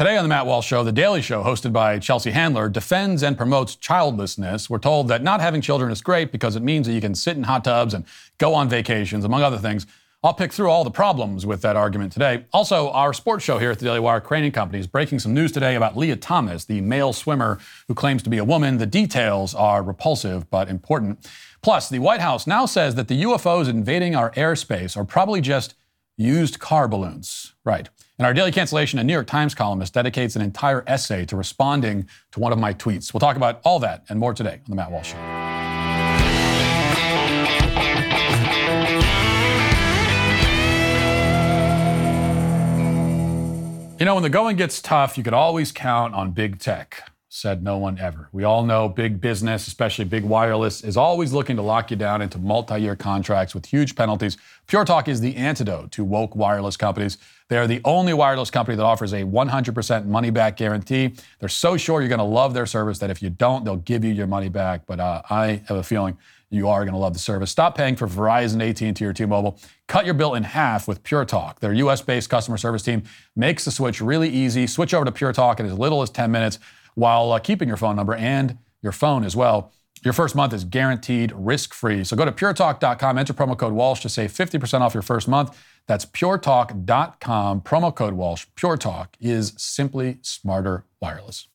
Today on the Matt Walsh Show, The Daily Show, hosted by Chelsea Handler, defends and promotes childlessness. We're told that not having children is great because it means that you can sit in hot tubs and go on vacations, among other things. I'll pick through all the problems with that argument today. Also, our sports show here at the Daily Wire Crain and Company is breaking some news today about Lia Thomas, the male swimmer who claims to be a woman. The details are repulsive but important. Plus, the White House now says that the UFOs invading our airspace are probably just used car balloons. Right. In our daily cancellation, a New York Times columnist dedicates an entire essay to responding to one of my tweets. We'll talk about all that and more today on The Matt Walsh Show. You know, when the going gets tough, you could always count on big tech said no one ever. We all know big business, especially big wireless, is always looking to lock you down into multi year contracts with huge penalties. Pure Talk is the antidote to woke wireless companies. They are the only wireless company that offers a 100% money back guarantee. They're so sure you're going to love their service that if you don't, they'll give you your money back. But uh, I have a feeling you are going to love the service. Stop paying for Verizon, AT&T, or T-Mobile. Cut your bill in half with Pure Talk. Their U.S.-based customer service team makes the switch really easy. Switch over to Pure Talk in as little as 10 minutes while uh, keeping your phone number and your phone as well. Your first month is guaranteed risk free. So go to puretalk.com, enter promo code Walsh to save 50% off your first month. That's puretalk.com, promo code Walsh. Pure Talk is simply smarter wireless.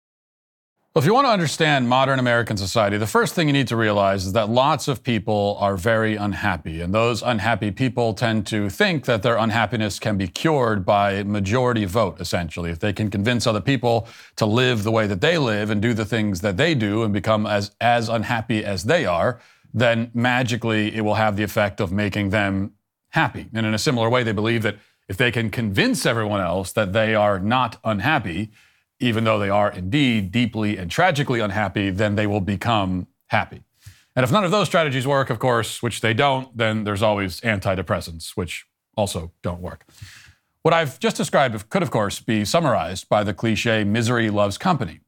Well, if you want to understand modern American society, the first thing you need to realize is that lots of people are very unhappy. And those unhappy people tend to think that their unhappiness can be cured by majority vote, essentially. If they can convince other people to live the way that they live and do the things that they do and become as, as unhappy as they are, then magically it will have the effect of making them happy. And in a similar way, they believe that if they can convince everyone else that they are not unhappy, even though they are indeed deeply and tragically unhappy, then they will become happy. And if none of those strategies work, of course, which they don't, then there's always antidepressants, which also don't work. What I've just described could, of course, be summarized by the cliche misery loves company.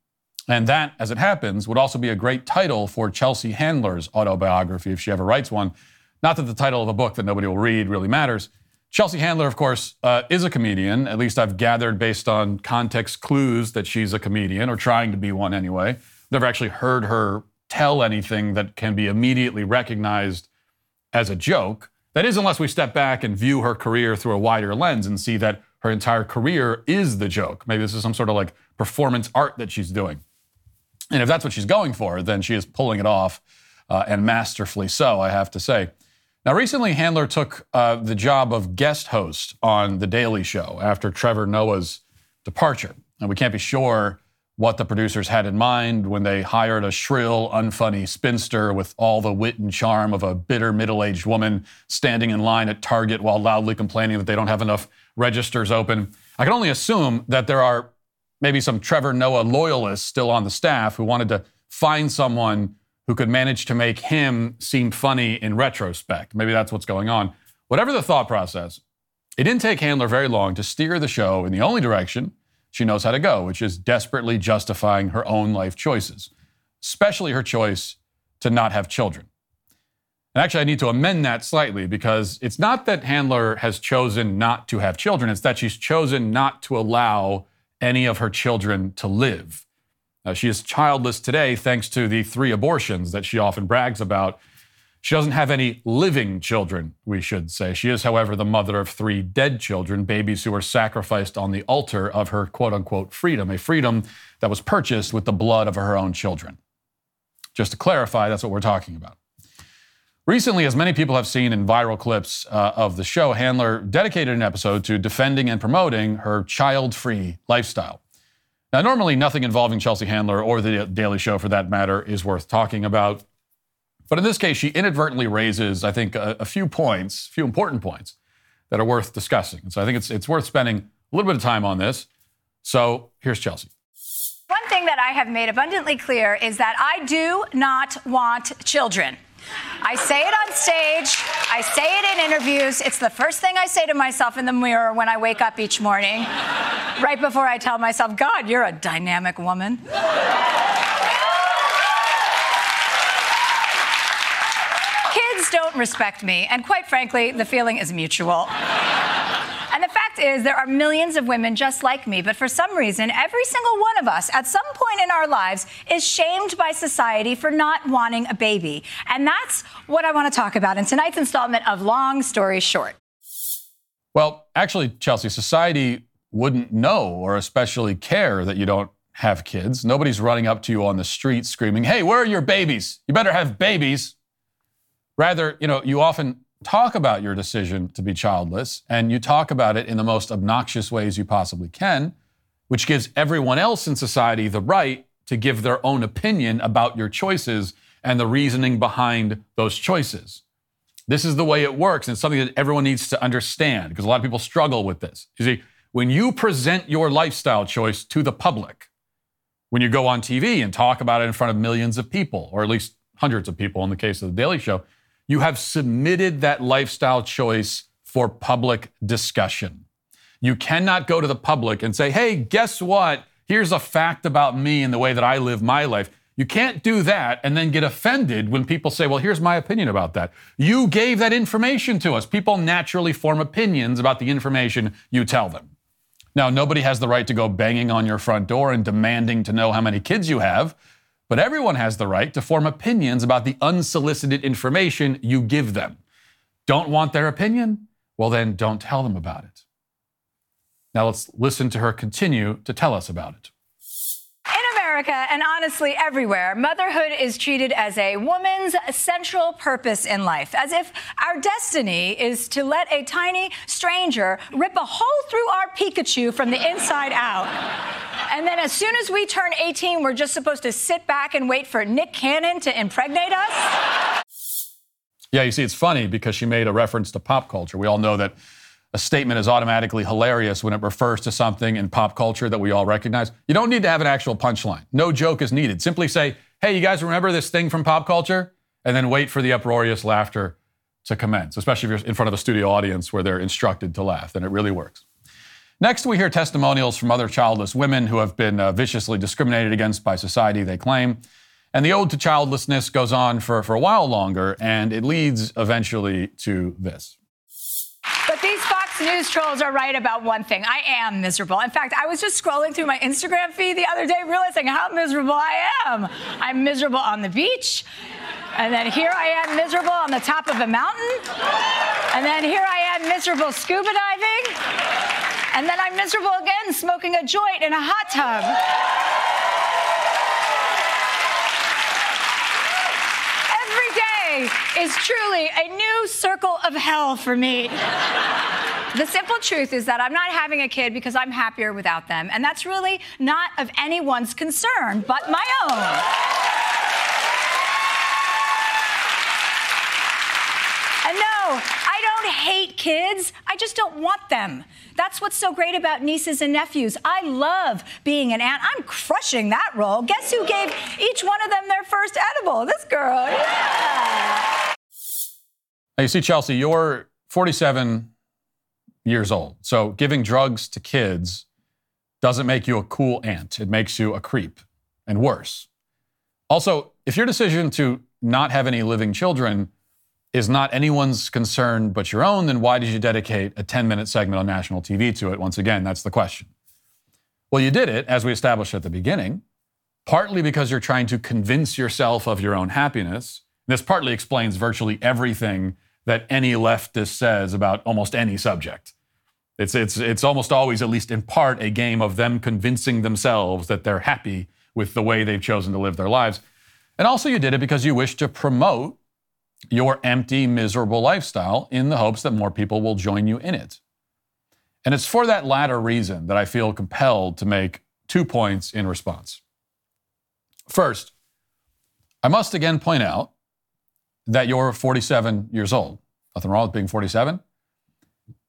And that, as it happens, would also be a great title for Chelsea Handler's autobiography if she ever writes one. Not that the title of a book that nobody will read really matters, Chelsea Handler, of course, uh, is a comedian. At least I've gathered based on context clues that she's a comedian or trying to be one anyway. Never actually heard her tell anything that can be immediately recognized as a joke. That is, unless we step back and view her career through a wider lens and see that her entire career is the joke. Maybe this is some sort of like performance art that she's doing. And if that's what she's going for, then she is pulling it off uh, and masterfully so, I have to say. Now, recently, Handler took uh, the job of guest host on The Daily Show after Trevor Noah's departure. And we can't be sure what the producers had in mind when they hired a shrill, unfunny spinster with all the wit and charm of a bitter middle aged woman standing in line at Target while loudly complaining that they don't have enough registers open. I can only assume that there are maybe some Trevor Noah loyalists still on the staff who wanted to find someone who could manage to make him seem funny in retrospect. Maybe that's what's going on. Whatever the thought process, it didn't take Handler very long to steer the show in the only direction she knows how to go, which is desperately justifying her own life choices, especially her choice to not have children. And actually, I need to amend that slightly because it's not that Handler has chosen not to have children, it's that she's chosen not to allow any of her children to live. Uh, she is childless today thanks to the three abortions that she often brags about. She doesn't have any living children, we should say. She is, however, the mother of three dead children, babies who were sacrificed on the altar of her quote unquote freedom, a freedom that was purchased with the blood of her own children. Just to clarify, that's what we're talking about. Recently, as many people have seen in viral clips uh, of the show, Handler dedicated an episode to defending and promoting her child free lifestyle. Now, normally nothing involving Chelsea Handler or the Daily Show for that matter is worth talking about. But in this case, she inadvertently raises, I think, a, a few points, a few important points that are worth discussing. And so I think it's, it's worth spending a little bit of time on this. So here's Chelsea. One thing that I have made abundantly clear is that I do not want children. I say it on stage. I say it in interviews. It's the first thing I say to myself in the mirror when I wake up each morning, right before I tell myself, God, you're a dynamic woman. Kids don't respect me, and quite frankly, the feeling is mutual. Fact is, there are millions of women just like me, but for some reason, every single one of us at some point in our lives is shamed by society for not wanting a baby. And that's what I want to talk about in tonight's installment of Long Story Short. Well, actually, Chelsea, society wouldn't know or especially care that you don't have kids. Nobody's running up to you on the street screaming, hey, where are your babies? You better have babies. Rather, you know, you often talk about your decision to be childless and you talk about it in the most obnoxious ways you possibly can, which gives everyone else in society the right to give their own opinion about your choices and the reasoning behind those choices. This is the way it works, and it's something that everyone needs to understand because a lot of people struggle with this. You see, when you present your lifestyle choice to the public, when you go on TV and talk about it in front of millions of people, or at least hundreds of people in the case of The Daily Show, you have submitted that lifestyle choice for public discussion. You cannot go to the public and say, hey, guess what? Here's a fact about me and the way that I live my life. You can't do that and then get offended when people say, well, here's my opinion about that. You gave that information to us. People naturally form opinions about the information you tell them. Now, nobody has the right to go banging on your front door and demanding to know how many kids you have. But everyone has the right to form opinions about the unsolicited information you give them. Don't want their opinion? Well, then don't tell them about it. Now let's listen to her continue to tell us about it. America and honestly everywhere, motherhood is treated as a woman's central purpose in life, as if our destiny is to let a tiny stranger rip a hole through our Pikachu from the inside out. And then as soon as we turn 18, we're just supposed to sit back and wait for Nick Cannon to impregnate us? Yeah, you see, it's funny because she made a reference to pop culture. We all know that a statement is automatically hilarious when it refers to something in pop culture that we all recognize. You don't need to have an actual punchline. No joke is needed. Simply say, hey, you guys remember this thing from pop culture? And then wait for the uproarious laughter to commence, especially if you're in front of a studio audience where they're instructed to laugh. Then it really works. Next, we hear testimonials from other childless women who have been uh, viciously discriminated against by society, they claim. And the ode to childlessness goes on for, for a while longer, and it leads eventually to this. But these News trolls are right about one thing. I am miserable. In fact, I was just scrolling through my Instagram feed the other day, realizing how miserable I am. I'm miserable on the beach. And then here I am miserable on the top of a mountain. And then here I am miserable scuba diving. And then I'm miserable again smoking a joint in a hot tub. Every day is truly a new circle of hell for me. The simple truth is that I'm not having a kid because I'm happier without them. And that's really not of anyone's concern but my own. And no, I don't hate kids. I just don't want them. That's what's so great about nieces and nephews. I love being an aunt. I'm crushing that role. Guess who gave each one of them their first edible? This girl. Yeah. Now, you see, Chelsea, you're 47 years old. So giving drugs to kids doesn't make you a cool aunt, it makes you a creep and worse. Also, if your decision to not have any living children is not anyone's concern but your own, then why did you dedicate a 10 minute segment on national TV to it? Once again, that's the question. Well, you did it, as we established at the beginning, partly because you're trying to convince yourself of your own happiness. This partly explains virtually everything that any leftist says about almost any subject. It's, it's, it's almost always, at least in part, a game of them convincing themselves that they're happy with the way they've chosen to live their lives. And also, you did it because you wish to promote your empty, miserable lifestyle in the hopes that more people will join you in it. And it's for that latter reason that I feel compelled to make two points in response. First, I must again point out that you're 47 years old. Nothing wrong with being 47.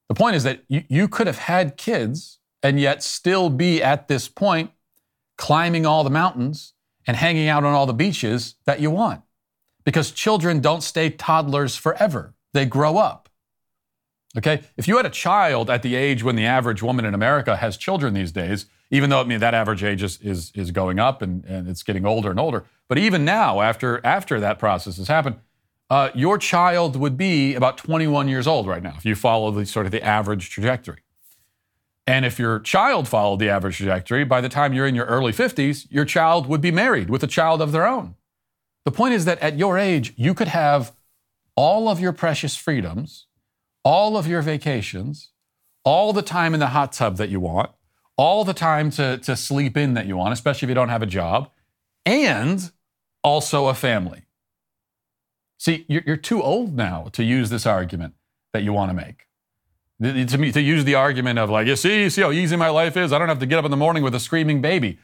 The point is that you, you could have had kids and yet still be at this point climbing all the mountains and hanging out on all the beaches that you want. Because children don't stay toddlers forever, they grow up. Okay? If you had a child at the age when the average woman in America has children these days, even though I mean that average age is, is, is going up and, and it's getting older and older, but even now, after, after that process has happened, uh, your child would be about 21 years old right now if you follow the sort of the average trajectory. And if your child followed the average trajectory, by the time you're in your early 50s, your child would be married with a child of their own. The point is that at your age, you could have all of your precious freedoms, all of your vacations, all the time in the hot tub that you want, all the time to, to sleep in that you want, especially if you don't have a job, and also a family. See, you're, too old now to use this argument that you want to make to me to use the argument of like you see you see how easy my life is? I don't have to get up in the morning with a screaming baby.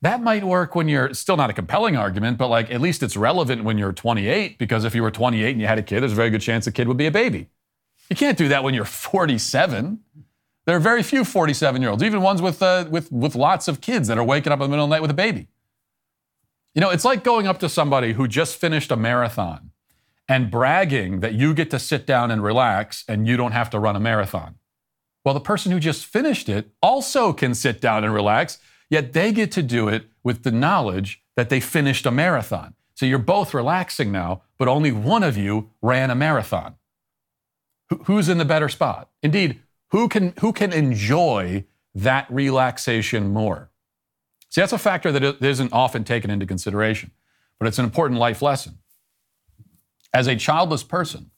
That might work when you're still not a compelling argument but like at least it's relevant when you're 28 because if you were 28 and you had a kid there's a very good chance the kid would be a baby. You can't do that when you're 47 there are very few 47 year olds even ones with, uh, with, with lots of kids that are waking up in the middle of the night with a baby. You know it's like going up to somebody who just finished a marathon and bragging that you get to sit down and relax and you don't have to run a marathon. Well, the person who just finished it also can sit down and relax, yet they get to do it with the knowledge that they finished a marathon. So you're both relaxing now, but only one of you ran a marathon. Who's in the better spot? Indeed, who can, who can enjoy that relaxation more? See, that's a factor that isn't often taken into consideration, but it's an important life lesson as a childless person,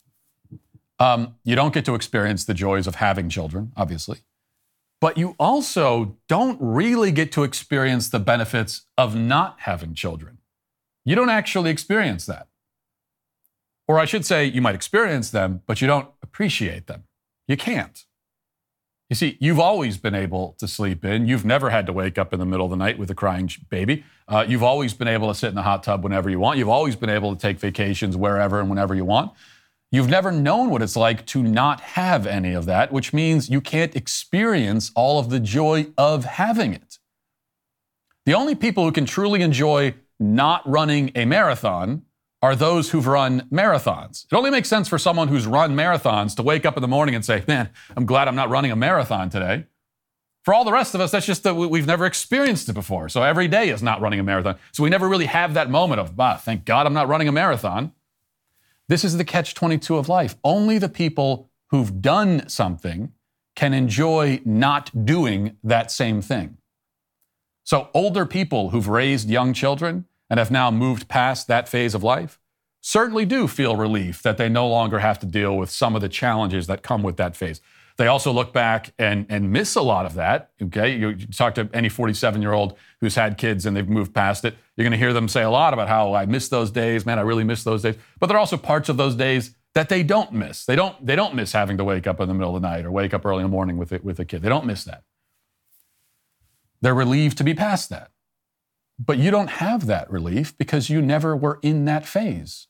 um, you don't get to experience the joys of having children, obviously, but you also don't really get to experience the benefits of not having children. You don't actually experience that. Or I should say, you might experience them, but you don't appreciate them. You can't. You see, you've always been able to sleep in. You've never had to wake up in the middle of the night with a crying baby. Uh, you've always been able to sit in the hot tub whenever you want. You've always been able to take vacations wherever and whenever you want. You've never known what it's like to not have any of that, which means you can't experience all of the joy of having it. The only people who can truly enjoy not running a marathon are those who've run marathons. It only makes sense for someone who's run marathons to wake up in the morning and say, Man, I'm glad I'm not running a marathon today. For all the rest of us, that's just that we've never experienced it before. So every day is not running a marathon. So we never really have that moment of, ah, thank God I'm not running a marathon. This is the catch 22 of life. Only the people who've done something can enjoy not doing that same thing. So older people who've raised young children, and have now moved past that phase of life certainly do feel relief that they no longer have to deal with some of the challenges that come with that phase. They also look back and, and miss a lot of that. Okay. You, talk to any 47 year old who's had kids and they've moved past it. You're going to hear them say a lot about how I miss those days. Man, I really miss those days. But there are also parts of those days that they don't miss. They don't, they don't miss having to wake up in the middle of the night or wake up early in the morning with, it, with a kid. They don't miss that. They're relieved to be past that. But you don't have that relief because you never were in that phase.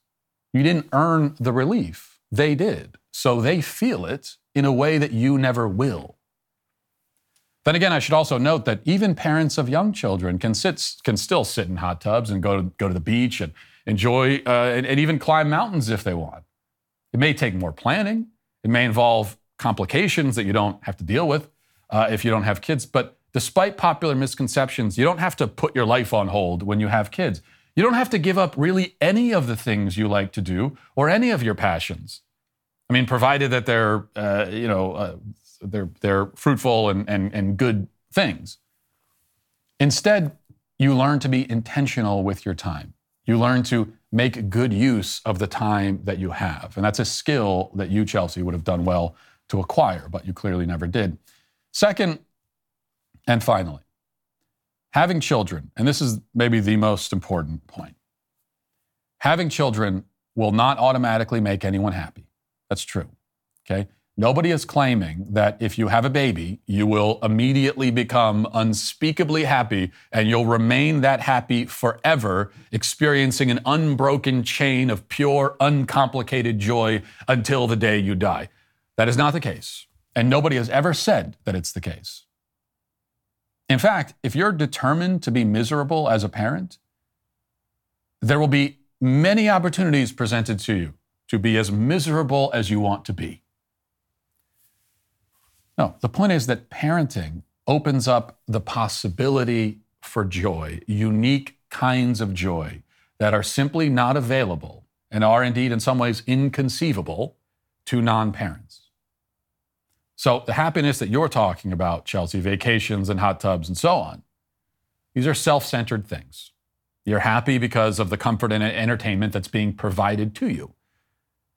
You didn't earn the relief. They did. So they feel it in a way that you never will. Then again, I should also note that even parents of young children can sit, can still sit in hot tubs and go to, go to the beach and enjoy uh, and, and even climb mountains if they want. It may take more planning. It may involve complications that you don't have to deal with uh, if you don't have kids. But despite popular misconceptions, you don't have to put your life on hold when you have kids. You don't have to give up really any of the things you like to do or any of your passions. I mean, provided that they're, uh, you know, uh, they're, they're fruitful and, and, and good things. Instead, you learn to be intentional with your time. You learn to make good use of the time that you have. And that's a skill that you, Chelsea, would have done well to acquire, but you clearly never did. Second, and finally, having children, and this is maybe the most important point having children will not automatically make anyone happy. That's true. Okay? Nobody is claiming that if you have a baby, you will immediately become unspeakably happy and you'll remain that happy forever, experiencing an unbroken chain of pure, uncomplicated joy until the day you die. That is not the case. And nobody has ever said that it's the case. In fact, if you're determined to be miserable as a parent, there will be many opportunities presented to you to be as miserable as you want to be. No, the point is that parenting opens up the possibility for joy, unique kinds of joy that are simply not available and are indeed in some ways inconceivable to non parents. So, the happiness that you're talking about, Chelsea, vacations and hot tubs and so on, these are self centered things. You're happy because of the comfort and entertainment that's being provided to you.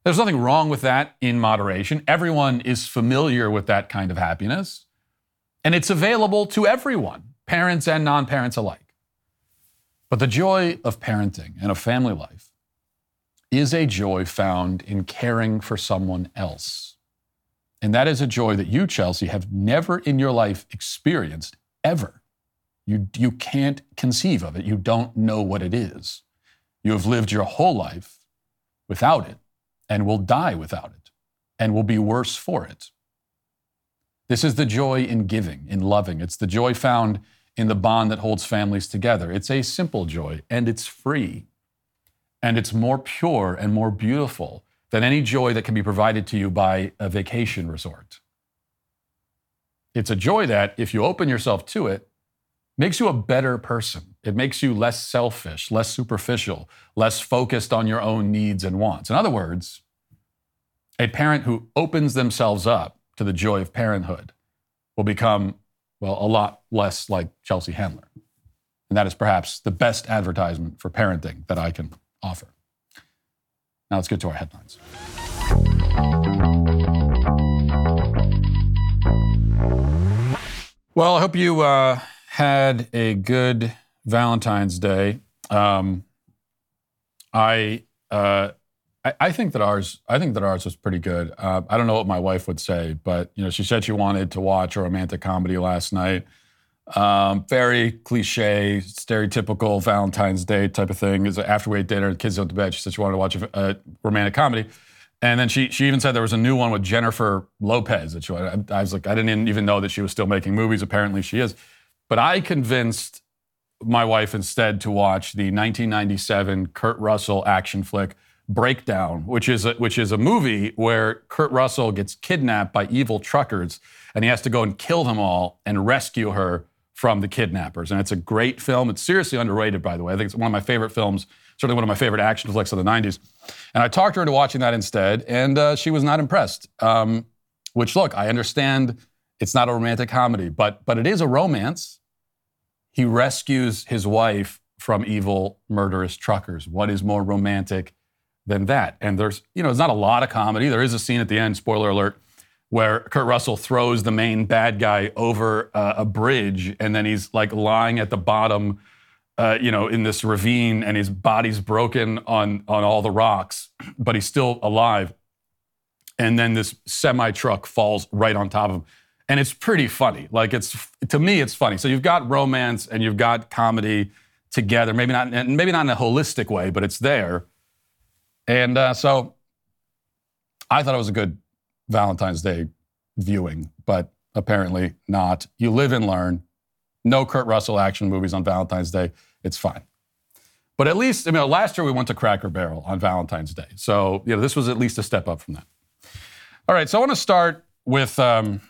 There's nothing wrong with that in moderation. Everyone is familiar with that kind of happiness, and it's available to everyone, parents and non parents alike. But the joy of parenting and of family life is a joy found in caring for someone else. And that is a joy that you, Chelsea, have never in your life experienced ever. You, you can't conceive of it. You don't know what it is. You have lived your whole life without it and will die without it and will be worse for it. This is the joy in giving, in loving. It's the joy found in the bond that holds families together. It's a simple joy and it's free. And it's more pure and more beautiful than any joy that can be provided to you by a vacation resort. It's a joy that, if you open yourself to it, makes you a better person. It makes you less selfish, less superficial, less focused on your own needs and wants. In other words, a parent who opens themselves up to the joy of parenthood will become, well, a lot less like Chelsea Handler. And that is perhaps the best advertisement for parenting that I can offer. Now let's get to our headlines. Well, I hope you uh, had a good Valentine's Day. Um, I, uh, I, I think that ours I think that ours was pretty good. Uh, I don't know what my wife would say, but you know, she said she wanted to watch a romantic comedy last night. Um, very cliche, stereotypical Valentine's Day type of thing. Is after we ate dinner, the kids went to bed. She said she wanted to watch a, a romantic comedy. And then she she even said there was a new one with Jennifer Lopez that she I, I was like I didn't even know that she was still making movies. Apparently she is. But I convinced my wife instead to watch the 1997 Kurt Russell action flick Breakdown, which is a, which is a movie where Kurt Russell gets kidnapped by evil truckers and he has to go and kill them all and rescue her from the kidnappers. And it's a great film. It's seriously underrated, by the way. I think it's one of my favorite films, certainly one of my favorite action flicks of the 90s. And I talked her into watching that instead, and uh, she was not impressed. Um, which, look, I understand it's not a romantic comedy, but but it is a romance. He rescues his wife from evil, murderous truckers. What is more romantic than that? And there's, you know, it's not a lot of comedy. There is a scene at the end, spoiler alert, where Kurt Russell throws the main bad guy over uh, a bridge, and then he's like lying at the bottom, uh, you know, in this ravine, and his body's broken on on all the rocks, but he's still alive. And then this semi truck falls right on top of him and it's pretty funny. Like it's to me, it's funny. So you've got romance and you've got comedy together. Maybe not, maybe not in a holistic way, but it's there. And uh, so I thought it was a good Valentine's Day viewing, but apparently not. You live and learn. No Kurt Russell action movies on Valentine's Day. It's fine. But at least, I mean, last year we went to Cracker Barrel on Valentine's Day. So, you know, this was at least a step up from that. All right, so I want to start with. Um,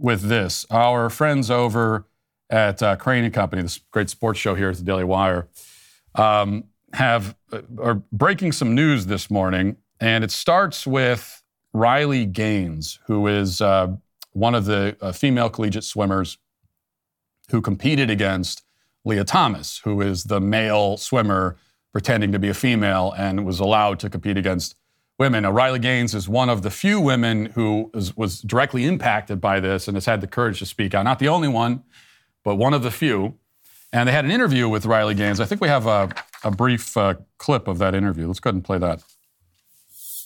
with this. Our friends over at uh, Crain and Company, this great sports show here at the Daily Wire, um, have uh, are breaking some news this morning, and it starts with Riley Gaines, who is uh, one of the uh, female collegiate swimmers who competed against Lia Thomas, who is the male swimmer pretending to be a female and was allowed to compete against women. Now, Riley Gaines is one of the few women who is, was directly impacted by this and has had the courage to speak out. Not the only one, but one of the few. And they had an interview with Riley Gaines. I think we have a, a brief uh, clip of that interview. Let's go ahead and play that.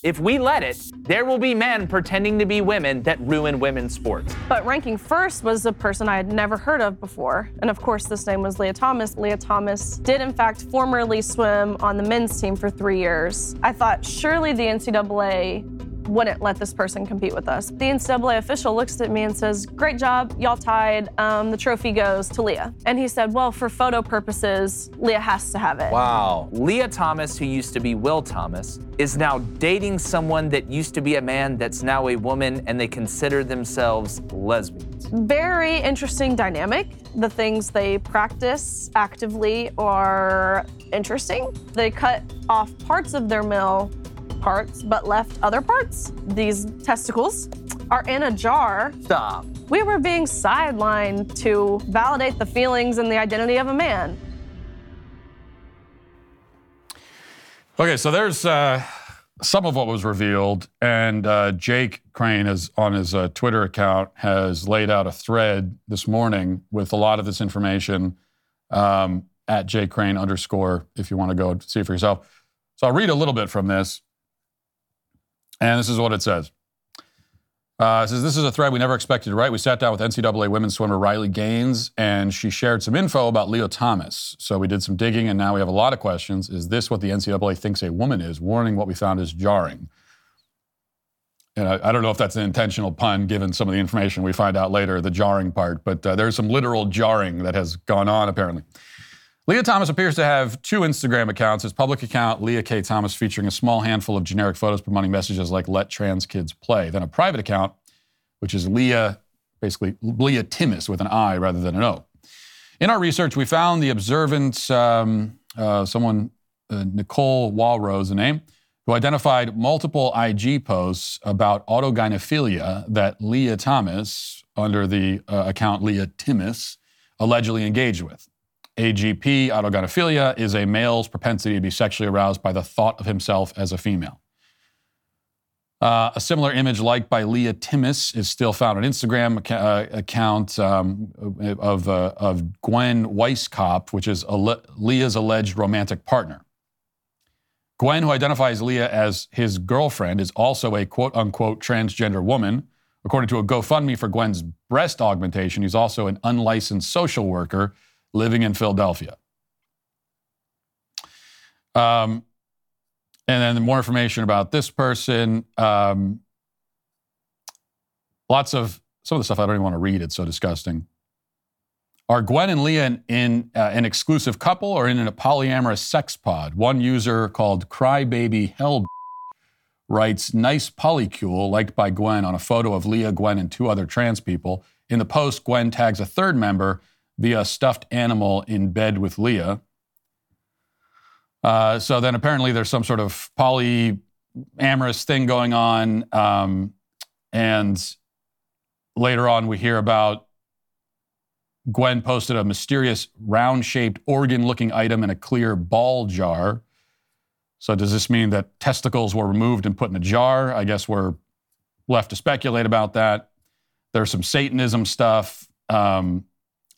If we let it, there will be men pretending to be women that ruin women's sports. But ranking first was a person I had never heard of before. And of course, this name was Lia Thomas. Lia Thomas did, in fact, formerly swim on the men's team for three years. I thought surely the NCAA wouldn't let this person compete with us. The NCAA official looks at me and says, Great job, y'all tied. Um, the trophy goes to Lia. And he said, Well, for photo purposes, Lia has to have it. Wow. Lia Thomas, who used to be Will Thomas, is now dating someone that used to be a man that's now a woman, and they consider themselves lesbians. Very interesting dynamic. The things they practice actively are interesting. They cut off parts of their mill parts, but left other parts, these testicles. are in a jar. Stop. We were being sidelined to validate the feelings and the identity of a man. Okay, so there's uh, some of what was revealed, and uh, Jake Crain is on his uh, Twitter account has laid out a thread this morning with a lot of this information um, at Jake Crain underscore if you want to go see it for yourself. So I'll read a little bit from this, and this is what it says. Uh, it says, This is a thread we never expected to write. We sat down with NCAA women's swimmer Riley Gaines, and she shared some info about Lia Thomas. So we did some digging, and now we have a lot of questions. Is this what the NCAA thinks a woman is? Warning, what we found is jarring. And I, I don't know if that's an intentional pun given some of the information we find out later, the jarring part, but uh, there's some literal jarring that has gone on apparently. Lia Thomas appears to have two Instagram accounts. His public account, Lia K. Thomas, featuring a small handful of generic photos promoting messages like "Let trans kids play." Then a private account, which is Leah, basically Leah Timis with an I rather than an O. In our research, we found the observant um, uh, someone, uh, Nicole Walrose, a name, who identified multiple IG posts about autogynephilia that Lia Thomas, under the uh, account Leah Timis, allegedly engaged with. AGP, autogynephilia, is a male's propensity to be sexually aroused by the thought of himself as a female. Uh, a similar image, liked by Leah Timmis, is still found on Instagram ac- uh, account um, of, uh, of Gwen Weisskopf, which is Lia's alleged romantic partner. Gwen, who identifies Lia as his girlfriend, is also a quote unquote transgender woman. According to a GoFundMe for Gwen's breast augmentation, he's also an unlicensed social worker living in Philadelphia. Um, and then more information about this person. Um, lots of some of the stuff I don't even want to read. It's so disgusting. Are Gwen and Lia in, in uh, an exclusive couple or in a polyamorous sex pod? One user called Crybaby Hell writes, "Nice polycule," liked by Gwen on a photo of Lia, Gwen, and two other trans people. In the post, Gwen tags a third member via a stuffed animal in bed with Lia. Uh, so then apparently there's some sort of polyamorous thing going on. Um, and later on, we hear about Gwen posted a mysterious round shaped organ looking item in a clear ball jar. So does this mean that testicles were removed and put in a jar? I guess we're left to speculate about that. There's some Satanism stuff. Um,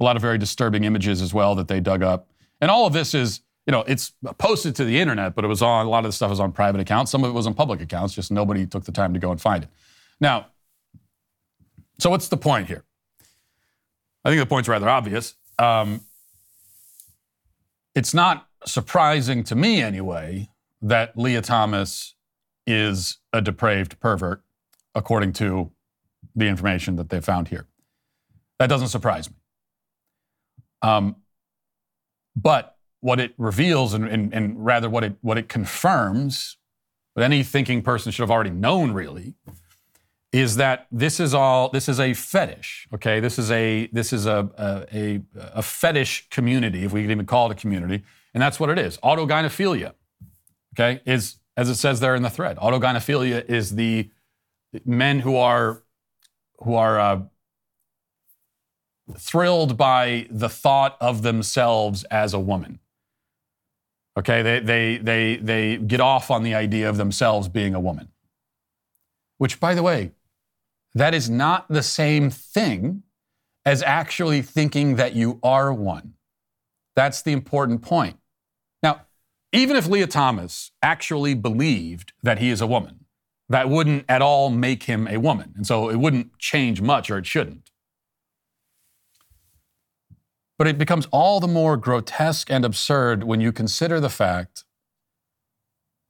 a lot of very disturbing images as well that they dug up. And all of this is, you know, it's posted to the internet, but it was on, a lot of the stuff was on private accounts. Some of it was on public accounts, just nobody took the time to go and find it. Now, so what's the point here? I think the point's rather obvious. Um, it's not surprising to me, anyway, that Lia Thomas is a depraved pervert, according to the information that they found here. That doesn't surprise me. Um, but what it reveals, and, and, and rather what it, what it confirms, what any thinking person should have already known really, is that this is all this is a fetish okay? This is a this is a, a, a, fetish community if we can even call it a community and that's what it is. Autogynephilia okay is as it says there in the thread autogynephilia is the men who are who are uh, thrilled by the thought of themselves as a woman. Okay, they, they, they, they get off on the idea of themselves being a woman. Which, by the way, that is not the same thing as actually thinking that you are one. That's the important point. Now, even if Lia Thomas actually believed that he is a woman, that wouldn't at all make him a woman. And so it wouldn't change much, or it shouldn't. But it becomes all the more grotesque and absurd when you consider the fact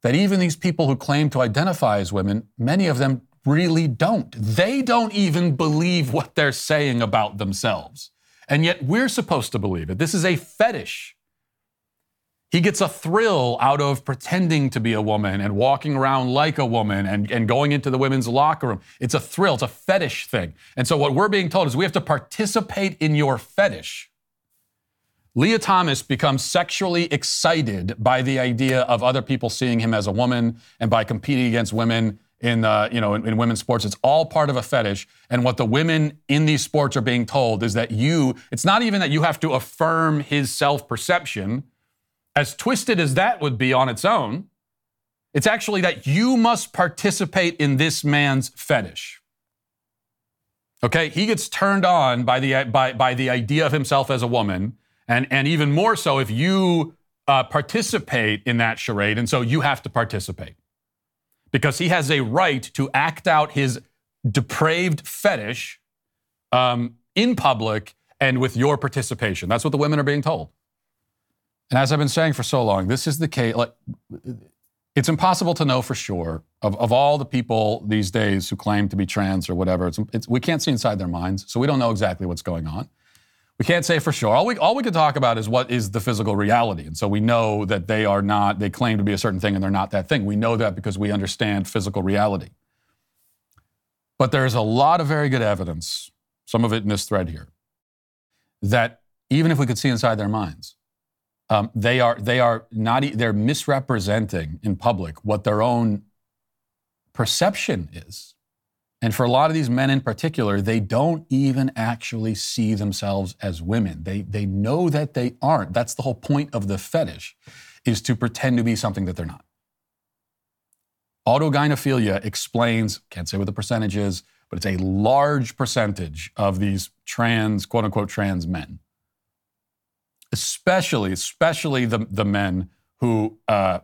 that even these people who claim to identify as women, many of them really don't. They don't even believe what they're saying about themselves. And yet we're supposed to believe it. This is a fetish. He gets a thrill out of pretending to be a woman and walking around like a woman and, and going into the women's locker room. It's a thrill, it's a fetish thing. And so, what we're being told is we have to participate in your fetish. Lia Thomas becomes sexually excited by the idea of other people seeing him as a woman and by competing against women in uh, you know in, in, women's sports. It's all part of a fetish. And what the women in these sports are being told is that you. It's not even that you have to affirm his self perception, as twisted as that would be on its own. It's actually that you must participate in this man's fetish. Okay, he gets turned on by the by by the idea of himself as a woman, and and even more so if you uh, participate in that charade, and so you have to participate because he has a right to act out his depraved fetish um, in public and with your participation. That's what the women are being told. And as I've been saying for so long, this is the case. Like, it's impossible to know for sure of, of all the people these days who claim to be trans or whatever. It's, it's, we can't see inside their minds, so we don't know exactly what's going on. We can't say for sure. All we, all we can talk about is what is the physical reality. And so we know that they are not, they claim to be a certain thing and they're not that thing. We know that because we understand physical reality. But there's a lot of very good evidence, some of it in this thread here, that even if we could see inside their minds, um, they are they are not they're misrepresenting in public what their own perception is and for a lot of these men in particular, they don't even actually see themselves as women. They, they know that they aren't. That's the whole point of the fetish, is to pretend to be something that they're not. Autogynephilia explains, can't say what the percentage is, but it's a large percentage of these trans, quote unquote, trans men. Especially, especially the, the men who, uh,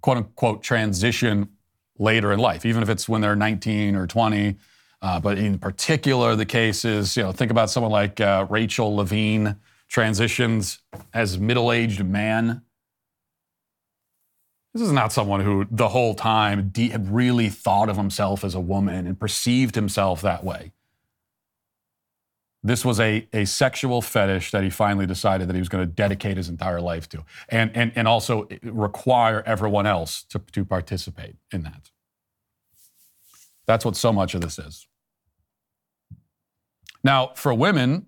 quote unquote, transition later in life, even if it's when they're 19 or 20. Uh, but in particular, the cases, you know, think about someone like uh, Rachel Levine transitions as middle-aged man. This is not someone who the whole time de- had really thought of himself as a woman and perceived himself that way. This was a, a sexual fetish that he finally decided that he was going to dedicate his entire life to, and, and, and also require everyone else to, to participate in that. That's what so much of this is. Now, for women,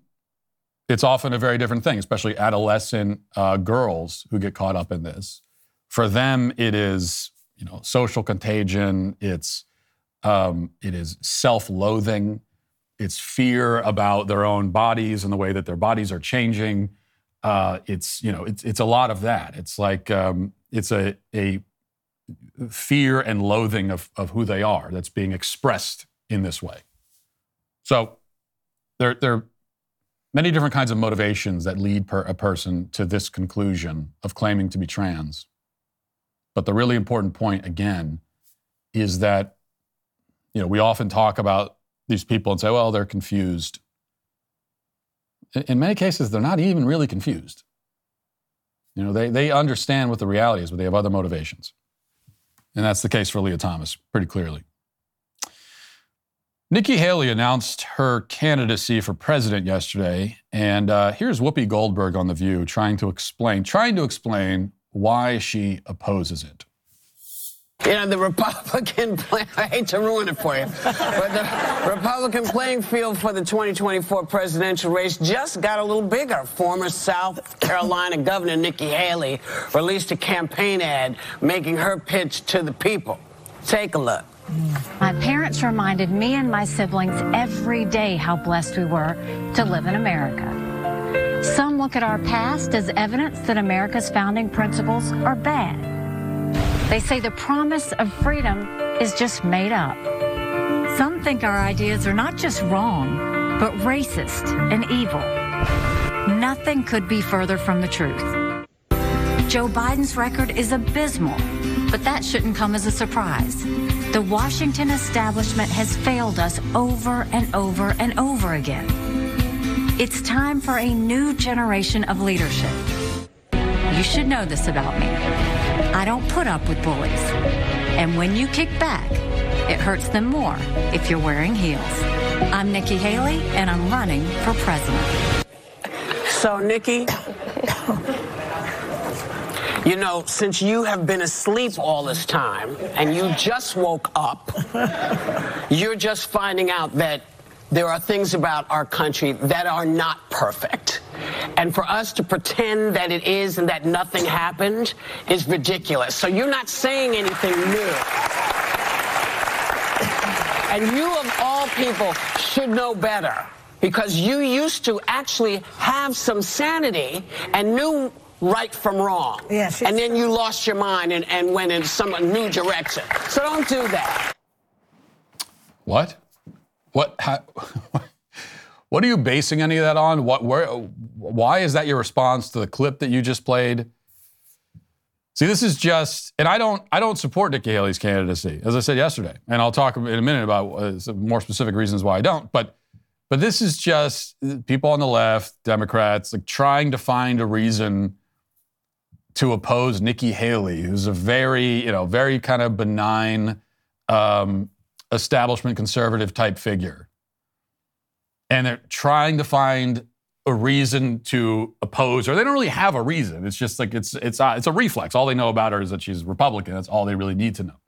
it's often a very different thing, especially adolescent uh, girls who get caught up in this. For them, it is you know social contagion. It's um, it is self-loathing. It's fear about their own bodies and the way that their bodies are changing. Uh, it's you know it's it's a lot of that. It's like um, it's a a fear and loathing of of who they are that's being expressed in this way. So there there are many different kinds of motivations that lead per, a person to this conclusion of claiming to be trans. But the really important point again is that you know we often talk about these people and say, well, they're confused. In many cases, they're not even really confused. You know, they, they understand what the reality is, but they have other motivations. And that's the case for Lia Thomas, pretty clearly. Nikki Haley announced her candidacy for president yesterday, and uh, here's Whoopi Goldberg on The View trying to explain, trying to explain why she opposes it. You know, the Republican, play, I hate to ruin it for you, but the Republican playing field for the 2024 presidential race just got a little bigger. Former South Carolina Governor Nikki Haley released a campaign ad making her pitch to the people. Take a look. My parents reminded me and my siblings every day how blessed we were to live in America. Some look at our past as evidence that America's founding principles are bad. They say the promise of freedom is just made up. Some think our ideas are not just wrong, but racist and evil. Nothing could be further from the truth. Joe Biden's record is abysmal, but that shouldn't come as a surprise. The Washington establishment has failed us over and over and over again. It's time for a new generation of leadership. You should know this about me. I don't put up with bullies. And when you kick back, it hurts them more if you're wearing heels. I'm Nikki Haley, and I'm running for president. So, Nikki, you know, since you have been asleep all this time and you just woke up, you're just finding out that there are things about our country that are not perfect. And for us to pretend that it is and that nothing happened is ridiculous. So you're not saying anything new. And you, of all people, should know better because you used to actually have some sanity and knew right from wrong. Yeah, and then you lost your mind and, and went in some new direction. So don't do that. What? What? How, what are you basing any of that on? What? Where? Why is that your response to the clip that you just played? See, this is just, and I don't, I don't support Nikki Haley's candidacy, as I said yesterday, and I'll talk in a minute about uh, some more specific reasons why I don't. But, but this is just people on the left, Democrats, like trying to find a reason to oppose Nikki Haley, who's a very, you know, very kind of benign. Um, establishment conservative type figure. And they're trying to find a reason to oppose her. They don't really have a reason. It's just like it's it's uh, it's a reflex. All they know about her is that she's Republican. That's all they really need to know.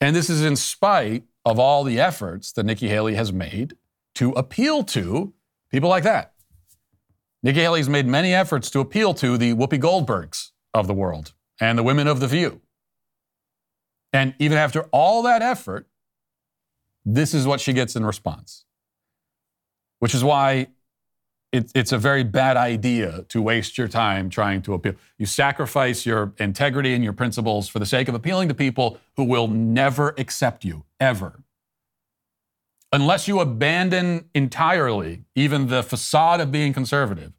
And this is in spite of all the efforts that Nikki Haley has made to appeal to people like that. Nikki Haley's made many efforts to appeal to the Whoopi Goldbergs of the world and the women of The View. And even after all that effort, this is what she gets in response. Which is why it, it's a very bad idea to waste your time trying to appeal. You sacrifice your integrity and your principles for the sake of appealing to people who will never accept you, ever. Unless you abandon entirely even the facade of being conservative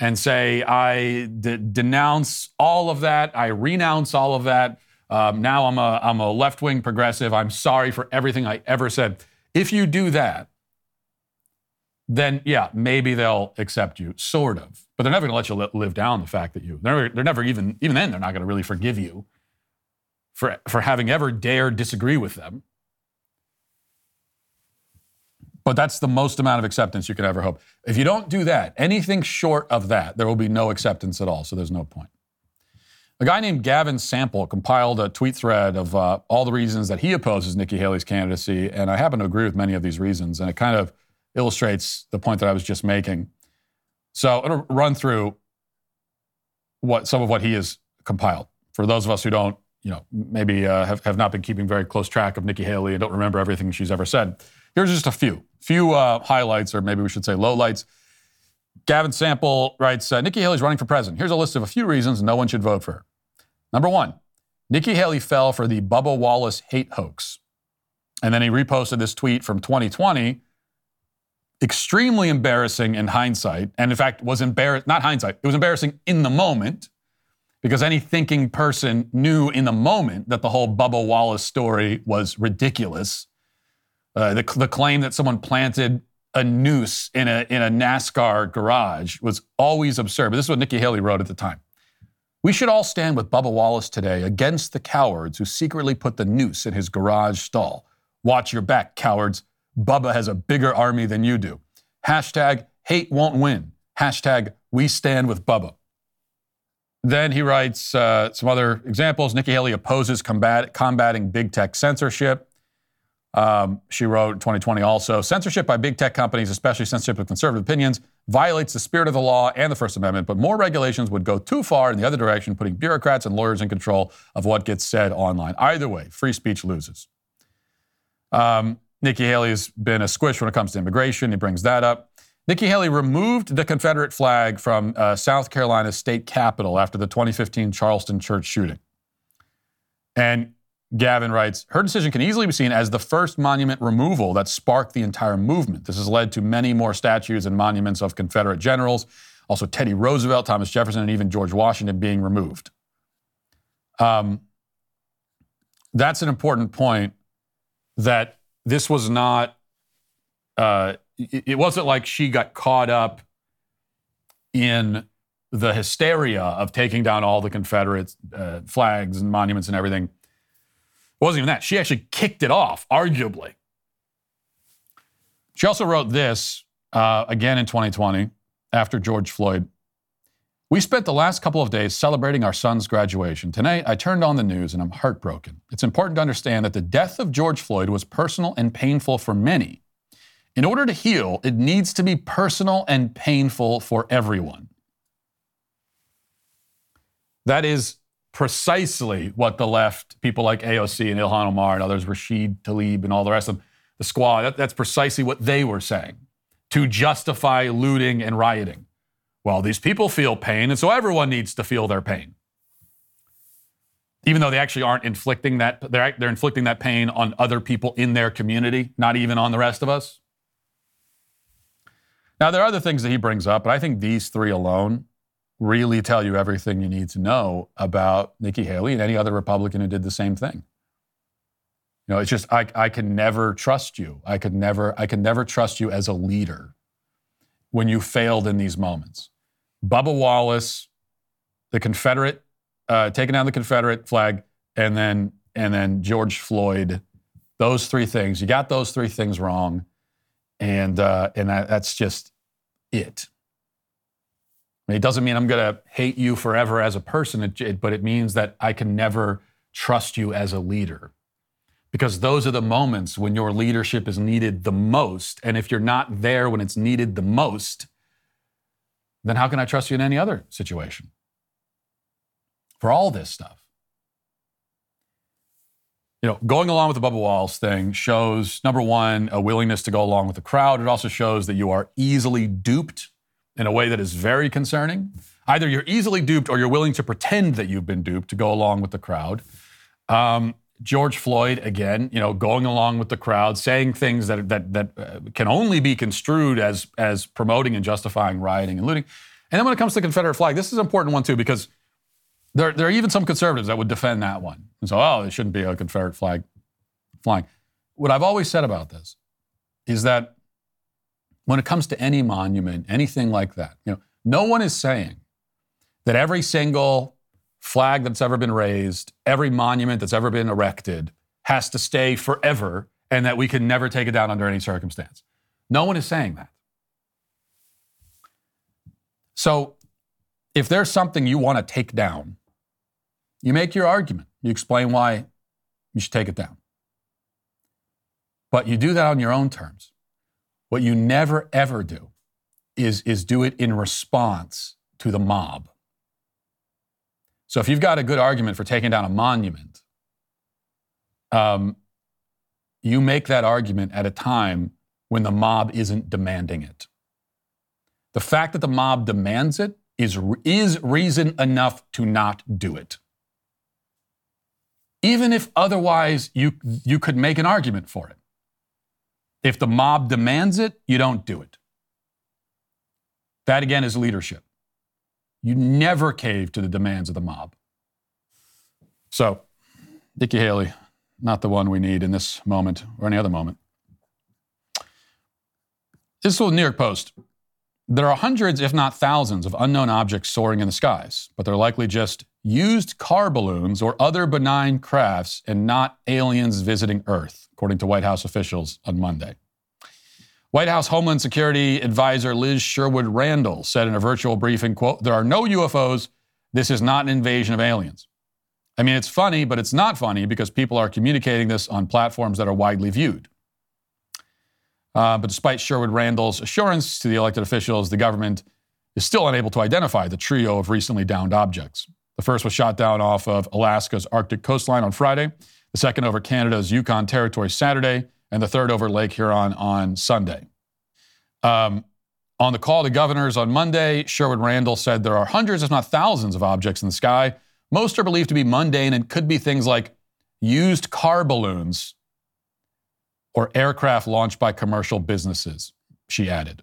and say, I denounce all of that, I renounce all of that. Um, now I'm a, I'm a left wing progressive. I'm sorry for everything I ever said. If you do that, then yeah, maybe they'll accept you, sort of. But they're never going to let you li- live down the fact that you. They're never, they're never even even then they're not going to really forgive you for for having ever dared disagree with them. But that's the most amount of acceptance you can ever hope. If you don't do that, anything short of that, there will be no acceptance at all. So there's no point. A guy named Gavin Sample compiled a tweet thread of uh, all the reasons that he opposes Nikki Haley's candidacy, and I happen to agree with many of these reasons, and it kind of illustrates the point that I was just making. So I'm going to run through what some of what he has compiled for those of us who don't, you know, maybe uh, have, have not been keeping very close track of Nikki Haley and don't remember everything she's ever said. Here's just a few, few uh, highlights, or maybe we should say lowlights. Gavin Sample writes uh, Nikki Haley's running for president. Here's a list of a few reasons no one should vote for her. Number one, Nikki Haley fell for the Bubba Wallace hate hoax. And then he reposted this tweet from 2020, extremely embarrassing in hindsight. And in fact, was embarrassed, not hindsight, it was embarrassing in the moment because any thinking person knew in the moment that the whole Bubba Wallace story was ridiculous. Uh, the, the claim that someone planted a noose in a, in a NASCAR garage was always absurd. But this is what Nikki Haley wrote at the time. We should all stand with Bubba Wallace today against the cowards who secretly put the noose in his garage stall. Watch your back, cowards. Bubba has a bigger army than you do. Hashtag hate won't win. Hashtag we stand with Bubba. Then he writes uh, some other examples. Nikki Haley opposes combat, combating big tech censorship. Um, she wrote in 2020 also censorship by big tech companies, especially censorship of conservative opinions, violates the spirit of the law and the First Amendment, but more regulations would go too far in the other direction, putting bureaucrats and lawyers in control of what gets said online. Either way, free speech loses. Um, Nikki Haley has been a squish when it comes to immigration. He brings that up. Nikki Haley removed the Confederate flag from uh, South Carolina's state capitol after the 2015 Charleston church shooting. And Gavin writes, her decision can easily be seen as the first monument removal that sparked the entire movement. This has led to many more statues and monuments of Confederate generals, also Teddy Roosevelt, Thomas Jefferson, and even George Washington being removed. Um, that's an important point that this was not, uh, it, wasn't like she got caught up in the hysteria of taking down all the Confederate uh, flags and monuments and everything. It wasn't even that. She actually kicked it off, arguably. She also wrote this uh, again in 2020 after George Floyd. We spent the last couple of days celebrating our son's graduation. Tonight, I turned on the news and I'm heartbroken. It's important to understand that the death of George Floyd was personal and painful for many. In order to heal, it needs to be personal and painful for everyone. That is precisely what the left, people like AOC and Ilhan Omar and others, Rashid Tlaib and all the rest of them, the squad, that, that's precisely what they were saying to justify looting and rioting. Well, these people feel pain, and so everyone needs to feel their pain. Even though they actually aren't inflicting that, they're, they're inflicting that pain on other people in their community, not even on the rest of us. Now, there are other things that he brings up, but I think these three alone really tell you everything you need to know about Nikki Haley and any other Republican who did the same thing. You know, it's just I, I can never trust you. I could never I can never trust you as a leader when you failed in these moments. Bubba Wallace, the Confederate, uh, taking down the Confederate flag, and then and then George Floyd. Those three things. You got those three things wrong, and uh, and that, that's just it. It doesn't mean I'm going to hate you forever as a person, it, it, but it means that I can never trust you as a leader. Because those are the moments when your leadership is needed the most. And if you're not there when it's needed the most, then how can I trust you in any other situation? For all this stuff. You know, going along with the Bubba Wallace thing shows, number one, a willingness to go along with the crowd. It also shows that you are easily duped in a way that is very concerning. Either you're easily duped or you're willing to pretend that you've been duped to go along with the crowd. Um, George Floyd, again, you know, going along with the crowd, saying things that, that, that uh, can only be construed as, as promoting and justifying rioting and looting. And then when it comes to the Confederate flag, this is an important one too, because there, there are even some conservatives that would defend that one. And so, oh, it shouldn't be a Confederate flag flying. What I've always said about this is that when it comes to any monument, anything like that, you know, no one is saying that every single flag that's ever been raised, every monument that's ever been erected has to stay forever and that we can never take it down under any circumstance. No one is saying that. So, if there's something you want to take down, you make your argument. You explain why you should take it down. But you do that on your own terms. What you never ever do is, is do it in response to the mob. So if you've got a good argument for taking down a monument, um, you make that argument at a time when the mob isn't demanding it. The fact that the mob demands it is, is reason enough to not do it. Even if otherwise you, you could make an argument for it. If the mob demands it, you don't do it. That again is leadership. You never cave to the demands of the mob. So, Nikki Haley, not the one we need in this moment or any other moment. This is the New York Post. There are hundreds, if not thousands, of unknown objects soaring in the skies, but they're likely just used car balloons or other benign crafts and not aliens visiting Earth, according to White House officials on Monday. White House Homeland Security Advisor Liz Sherwood Randall said in a virtual briefing, quote, there are no UFOs. This is not an invasion of aliens. I mean, it's funny, but it's not funny because people are communicating this on platforms that are widely viewed. Uh, but despite Sherwood Randall's assurance to the elected officials, the government is still unable to identify the trio of recently downed objects. The first was shot down off of Alaska's Arctic coastline on Friday, the second over Canada's Yukon Territory Saturday, and the third over Lake Huron on Sunday. Um, on the call to governors on Monday, Sherwood Randall said there are hundreds, if not thousands, of objects in the sky. Most are believed to be mundane and could be things like used car balloons or aircraft launched by commercial businesses, she added.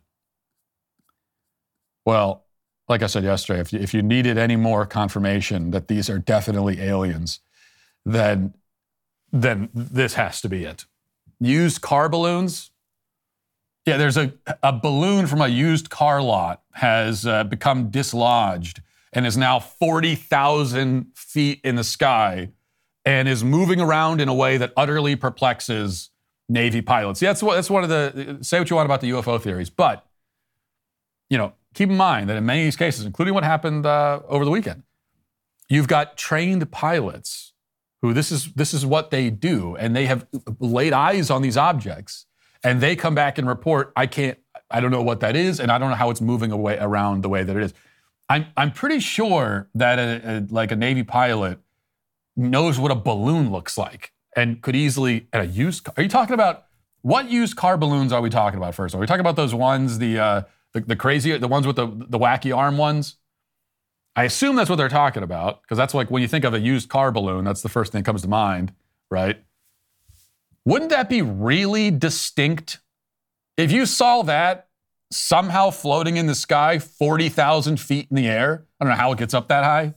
Well, like I said yesterday, if you, if you needed any more confirmation that these are definitely aliens, then, then this has to be it. Used car balloons. Yeah, there's a, a balloon from a used car lot has uh, become dislodged and is now 40,000 feet in the sky and is moving around in a way that utterly perplexes Navy pilots. Yeah, that's, that's one of the, say what you want about the UFO theories, but, you know, keep in mind that in many of these cases, including what happened uh, over the weekend, you've got trained pilots who this is, this is what they do, and they have laid eyes on these objects, and they come back and report, I can't, I don't know what that is, and I don't know how it's moving away around the way that it is. I'm I'm pretty sure that a, a, like a Navy pilot knows what a balloon looks like and could easily at a used. Car, are you talking about what used car balloons are we talking about first? Are we talking about those ones the uh, the, the crazy the ones with the the wacky arm ones? I assume that's what they're talking about because that's like when you think of a used car balloon, that's the first thing that comes to mind, right? Wouldn't that be really distinct? If you saw that somehow floating in the sky 40,000 feet in the air, I don't know how it gets up that high.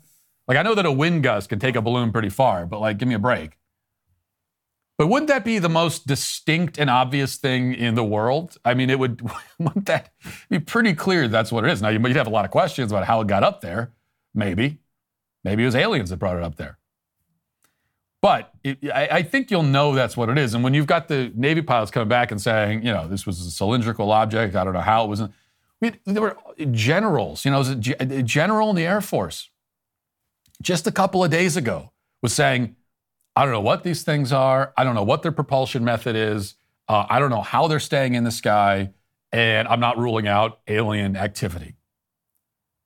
Like, I know that a wind gust can take a balloon pretty far, but like, give me a break. But wouldn't that be the most distinct and obvious thing in the world? I mean, it would, wouldn't that be pretty clear that's what it is? Now, you'd have a lot of questions about how it got up there. Maybe. Maybe it was aliens that brought it up there. But it, I, I, think you'll know that's what it is. And when you've got the Navy pilots coming back and saying, you know, this was a cylindrical object, I don't know how it was. I mean, there were generals, you know, a general in the Air Force just a couple of days ago was saying, I don't know what these things are. I don't know what their propulsion method is. Uh, I don't know how they're staying in the sky. And I'm not ruling out alien activity.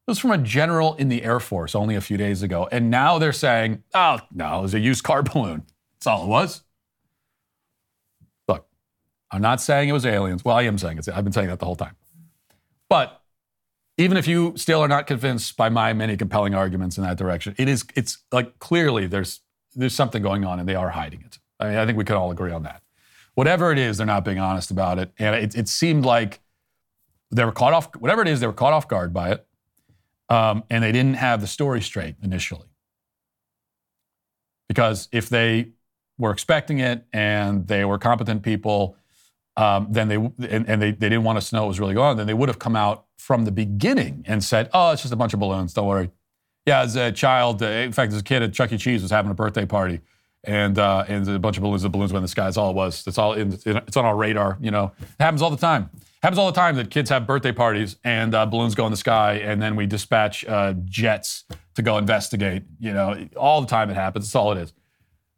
It was from a general in the Air Force only a few days ago. And now they're saying, oh, no, it was a used car balloon. That's all it was. Look, I'm not saying it was aliens. Well, I am saying it. I've been saying that the whole time. But even if you still are not convinced by my many compelling arguments in that direction, it is, it's like clearly there's, there's something going on and they are hiding it. I mean, I think we could all agree on that. Whatever it is, they're not being honest about it. And it, it seemed like they were caught off, whatever it is, they were caught off guard by it um, and they didn't have the story straight initially. Because if they were expecting it and they were competent people, um, then they and, and, they, they didn't want us to know what was really going on, then they would have come out from the beginning and said, "Oh, it's just a bunch of balloons. Don't worry." Yeah, as a child, uh, in fact, as a kid at Chuck E. Cheese was having a birthday party, and uh, and a bunch of balloons. The balloons went in the sky. That's all it was. That's all. In, it's on our radar. You know, it happens all the time. Happens all the time that kids have birthday parties and uh, balloons go in the sky, and then we dispatch uh, jets to go investigate. You know, all the time it happens. That's all it is.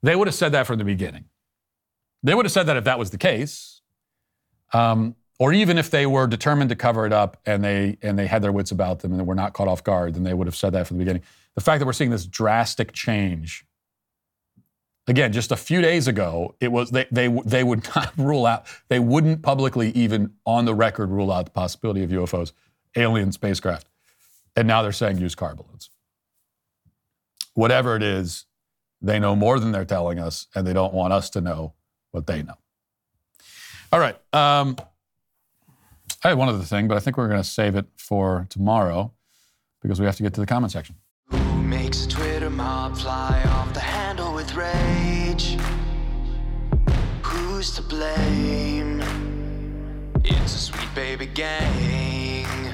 They would have said that from the beginning. They would have said that if that was the case, um, or even if they were determined to cover it up and they and they had their wits about them and they were not caught off guard, then they would have said that from the beginning. The fact that we're seeing this drastic change Again, just a few days ago, it was they, they, they would not rule out, they wouldn't publicly even on the record rule out the possibility of UFOs, alien spacecraft. And now they're saying use car balloons. Whatever it is, they know more than they're telling us, and they don't want us to know what they know. All right. Um, I had one other thing, but I think we're going to save it for tomorrow because we have to get to the comment section. It's a sweet baby gang.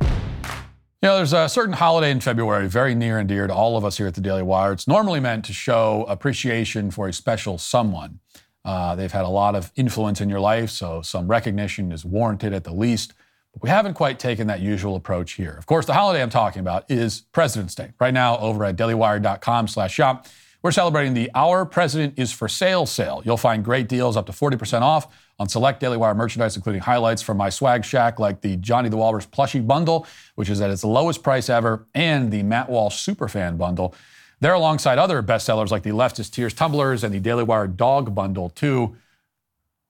You know, there's a certain holiday in February very near and dear to all of us here at the Daily Wire. It's normally meant to show appreciation for a special someone. Uh, they've had a lot of influence in your life, so some recognition is warranted at the least. But we haven't quite taken that usual approach here. Of course, the holiday I'm talking about is President's Day. Right now, over at dailywire.com slash shop, we're celebrating the Our President is for Sale sale. You'll find great deals up to 40% off on select Daily Wire merchandise, including highlights from my swag shack, like the Johnny the Walrus plushie bundle, which is at its lowest price ever, and the Matt Walsh Superfan bundle. They're alongside other bestsellers like the Leftist Tears tumblers and the Daily Wire dog bundle, too.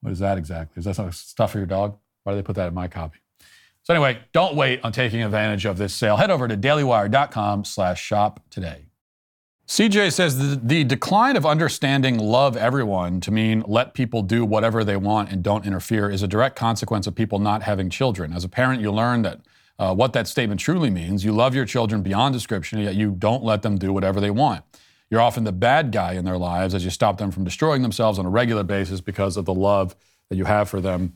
What is that exactly? Is that some stuff for your dog? Why do they put that in my copy? So anyway, don't wait on taking advantage of this sale. Head over to dailywire.com slash shop today. CJ says the, decline of understanding love everyone to mean let people do whatever they want and don't interfere is a direct consequence of people not having children. As a parent, you learn that uh, what that statement truly means. You love your children beyond description, yet you don't let them do whatever they want. You're often the bad guy in their lives as you stop them from destroying themselves on a regular basis because of the love that you have for them.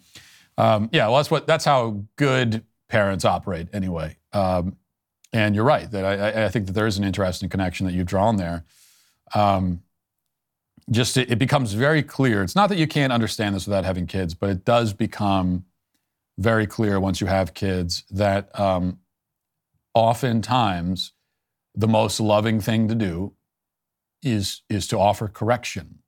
Um, yeah, well, that's what that's how good parents operate anyway. Um, and you're right that I, I, think that there is an interesting connection that you've drawn there. Um, just it, it, becomes very clear. It's not that you can't understand this without having kids, but it does become very clear once you have kids that um, oftentimes the most loving thing to do is is to offer correction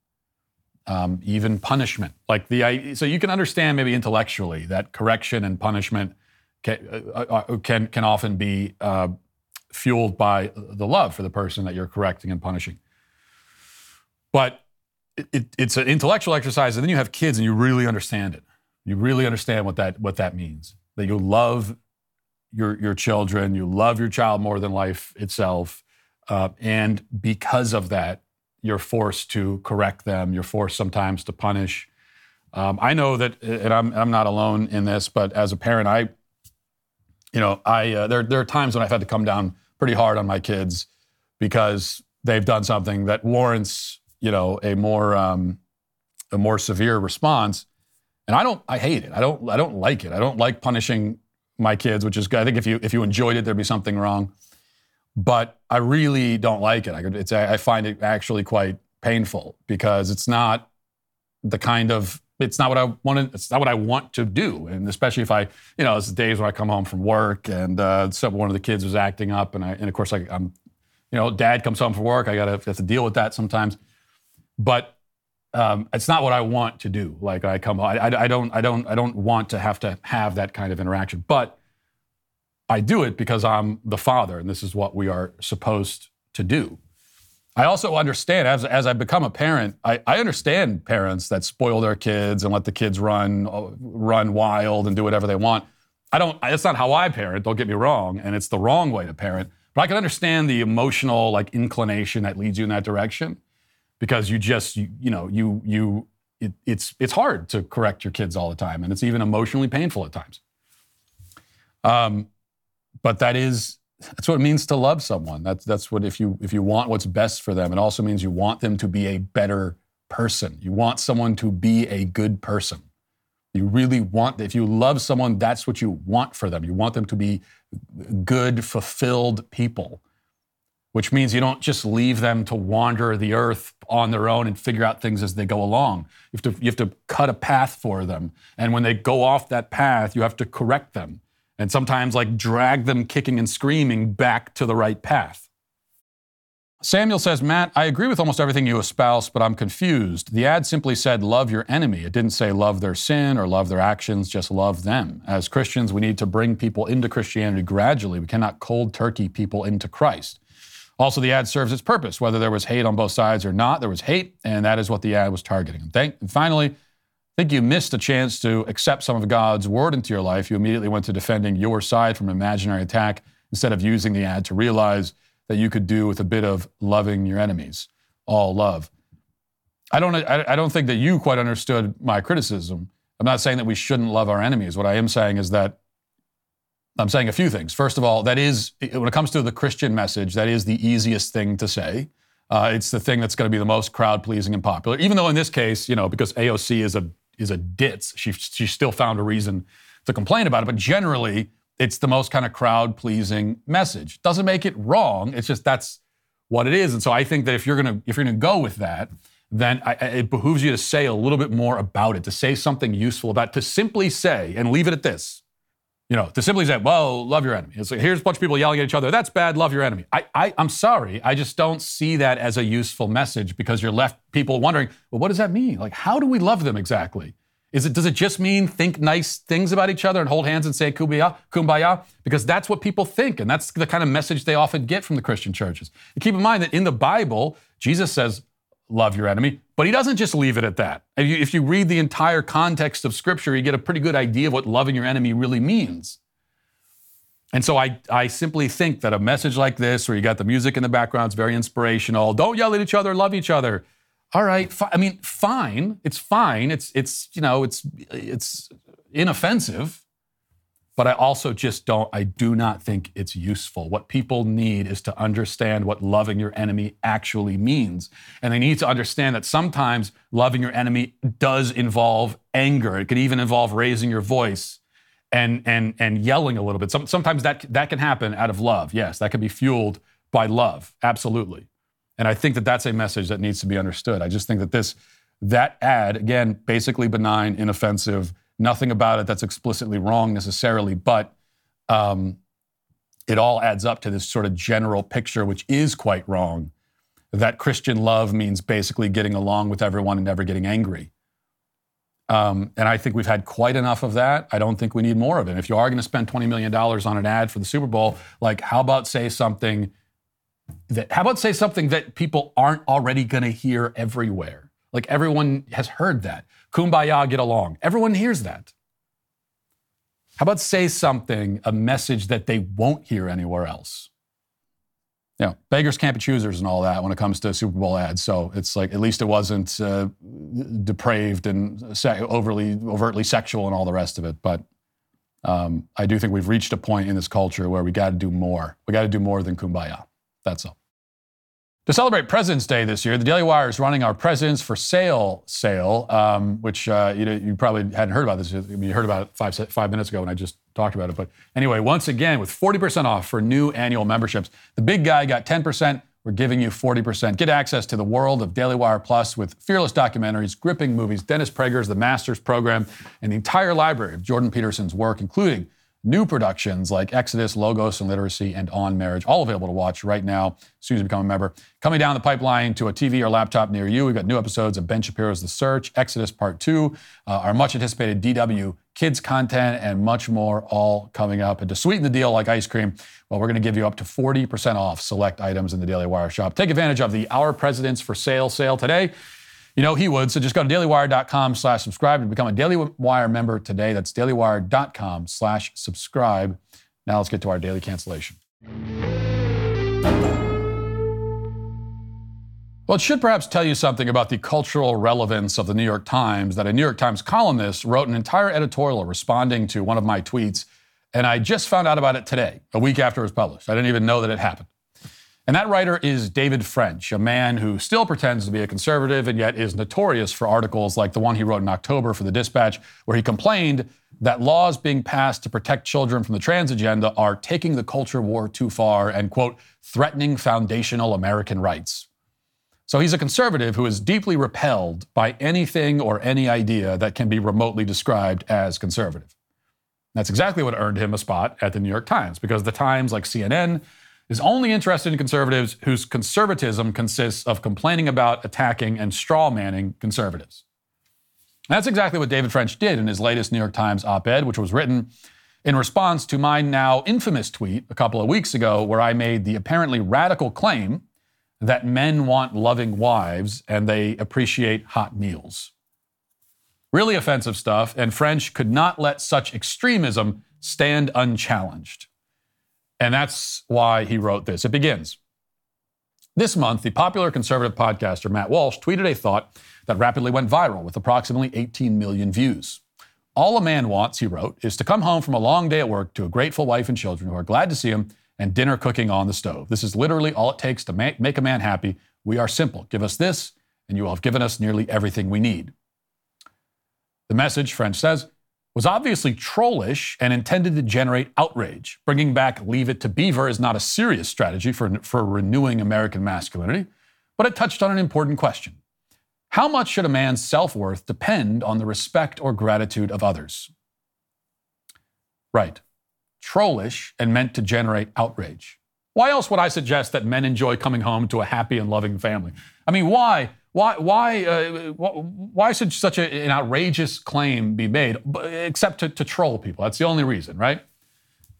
um, even punishment. Like the so you can understand maybe intellectually that correction and punishment can uh, uh, can, can often be uh, fueled by the love for the person that you're correcting and punishing. But it, it, it's an intellectual exercise, and then you have kids, and you really understand it. You really understand what that what that means. That you love your your children, you love your child more than life itself, uh, and because of that, you're forced to correct them. You're forced sometimes to punish. Um, I know that, and I'm I'm not alone in this, but as a parent, I, you know, I uh, there there are times when I've had to come down pretty hard on my kids because they've done something that warrants, you know, a more um, a more severe response. And I don't, I hate it. I don't, I don't like it. I don't like punishing my kids, which is good. I think if you if you enjoyed it, there'd be something wrong. But I really don't like it. I, could, it's, I find it actually quite painful because it's not the kind of it's not what I want. It's not what I want to do, and especially if I, you know, it's the days when I come home from work and uh, so one of the kids was acting up, and I, and of course I, I'm, you know, dad comes home from work. I gotta have to deal with that sometimes, but um, it's not what I want to do. Like I come, I, I, I don't, I don't, I don't want to have to have that kind of interaction, but I do it because I'm the father, and this is what we are supposed to do. I also understand as, as I become a parent, I, I understand parents that spoil their kids and let the kids run run wild and do whatever they want. I don't. That's not how I parent. Don't get me wrong, and it's the wrong way to parent. But I can understand the emotional like inclination that leads you in that direction because you just you, you know you you it, it's it's hard to correct your kids all the time, and it's even emotionally painful at times. Um, but that is that's what it means to love someone. That's that's what if you if you want what's best for them, it also means you want them to be a better person. You want someone to be a good person. You really want if you love someone, that's what you want for them. You want them to be good, fulfilled people which means you don't just leave them to wander the earth on their own and figure out things as they go along. You have to, you have to cut a path for them. And when they go off that path, you have to correct them and sometimes like drag them kicking and screaming back to the right path. Samuel says, Matt, I agree with almost everything you espouse, but I'm confused. The ad simply said, love your enemy. It didn't say love their sin or love their actions, just love them. As Christians, we need to bring people into Christianity gradually. We cannot cold turkey people into Christ. Also, the ad serves its purpose. Whether there was hate on both sides or not, there was hate, and that is what the ad was targeting. And, thank, and finally, I think you missed a chance to accept some of God's word into your life. You immediately went to defending your side from imaginary attack instead of using the ad to realize that you could do with a bit of loving your enemies. All love. I don't, I, don't think that you quite understood my criticism. I'm not saying that we shouldn't love our enemies. What I am saying is that I'm saying a few things. First of all, that is, when it comes to the Christian message, that is the easiest thing to say. Uh, it's the thing that's going to be the most crowd pleasing and popular. Even though in this case, you know, because AOC is a is a ditz, she she still found a reason to complain about it. But generally, it's the most kind of crowd pleasing message. Doesn't make it wrong. It's just that's what it is. And so I think that if you're gonna if you're gonna go with that, then I, it behooves you to say a little bit more about it, to say something useful about, it, to simply say and leave it at this you know, to simply say, well, love your enemy. It's like, here's a bunch of people yelling at each other. That's bad. Love your enemy. I, I, I'm sorry. I just don't see that as a useful message because you're left people wondering, well, what does that mean? Like, how do we love them exactly? Is it, does it just mean think nice things about each other and hold hands and say kumbaya, kumbaya? Because that's what people think. And that's the kind of message they often get from the Christian churches. And keep in mind that in the Bible, Jesus says, love your enemy. But he doesn't just leave it at that. If you, if you, read the entire context of Scripture, you get a pretty good idea of what loving your enemy really means. And so I, I simply think that a message like this, where you got the music in the background, it's very inspirational. Don't yell at each other, love each other. All right, fi- I mean, fine. It's fine. It's it's you know it's it's inoffensive. But I also just don't, I do not think it's useful. What people need is to understand what loving your enemy actually means. And they need to understand that sometimes loving your enemy does involve anger. It could even involve raising your voice and, and, and yelling a little bit. Some, sometimes that, that can happen out of love. Yes, that can be fueled by love. Absolutely. And I think that that's a message that needs to be understood. I just think that this, that ad, again, basically benign, inoffensive, nothing about it that's explicitly wrong necessarily, but um, it all adds up to this sort of general picture, which is quite wrong, that Christian love means basically getting along with everyone and never getting angry. Um, and I think we've had quite enough of that. I don't think we need more of it. If you are going to spend $20 million on an ad for the Super Bowl, like how about say something that, how about say something that people aren't already going to hear everywhere? Like everyone has heard that. Kumbaya, get along. Everyone hears that. How about say something, a message that they won't hear anywhere else? you know, beggars can't be choosers and all that when it comes to Super Bowl ads. So it's like at least it wasn't uh, depraved and se- overly overtly sexual and all the rest of it. But um, I do think we've reached a point in this culture where we got to do more. We got to do more than kumbaya. That's all. To celebrate President's Day this year, the Daily Wire is running our Presidents for Sale sale, um, which uh, you, know, you probably hadn't heard about this. You heard about it five, five minutes ago when I just talked about it. But anyway, once again, with 40% off for new annual memberships, the big guy got 10%. We're giving you 40%. Get access to the world of Daily Wire Plus with fearless documentaries, gripping movies, Dennis Prager's The Masters program, and the entire library of Jordan Peterson's work, including new productions like Exodus, Logos and Literacy, and On Marriage, all available to watch right now as soon as you become a member. Coming down the pipeline to a TV or laptop near you, we've got new episodes of Ben Shapiro's The Search, Exodus Part 2, uh, our much anticipated DW kids content, and much more all coming up. And to sweeten the deal like ice cream, well, we're going to give you up to 40% off select items in the Daily Wire shop. Take advantage of the Our Presidents for Sale sale today. You know he would. So just go to dailywire.com slash subscribe to become a Daily Wire member today. That's dailywire.com slash subscribe. Now let's get to our daily cancellation. Well, it should perhaps tell you something about the cultural relevance of the New York Times that a New York Times columnist wrote an entire editorial responding to one of my tweets, and I just found out about it today, a week after it was published. I didn't even know that it happened. And that writer is David French, a man who still pretends to be a conservative and yet is notorious for articles like the one he wrote in October for the Dispatch, where he complained that laws being passed to protect children from the trans agenda are taking the culture war too far and, quote, threatening foundational American rights. So he's a conservative who is deeply repelled by anything or any idea that can be remotely described as conservative. That's exactly what earned him a spot at the New York Times, because the Times, like CNN, is only interested in conservatives whose conservatism consists of complaining about, attacking, and straw manning conservatives. That's exactly what David French did in his latest New York Times op ed, which was written in response to my now infamous tweet a couple of weeks ago, where I made the apparently radical claim that men want loving wives and they appreciate hot meals. Really offensive stuff, and French could not let such extremism stand unchallenged. And that's why he wrote this. It begins This month, the popular conservative podcaster Matt Walsh tweeted a thought that rapidly went viral with approximately 18 million views. All a man wants, he wrote, is to come home from a long day at work to a grateful wife and children who are glad to see him and dinner cooking on the stove. This is literally all it takes to make, make a man happy. We are simple. Give us this, and you will have given us nearly everything we need. The message, French says, was obviously trollish and intended to generate outrage. Bringing back Leave It to Beaver is not a serious strategy for, for renewing American masculinity, but it touched on an important question. How much should a man's self worth depend on the respect or gratitude of others? Right. Trollish and meant to generate outrage. Why else would I suggest that men enjoy coming home to a happy and loving family? I mean, why why, why, uh, why should such a, an outrageous claim be made, except to, to troll people? That's the only reason, right?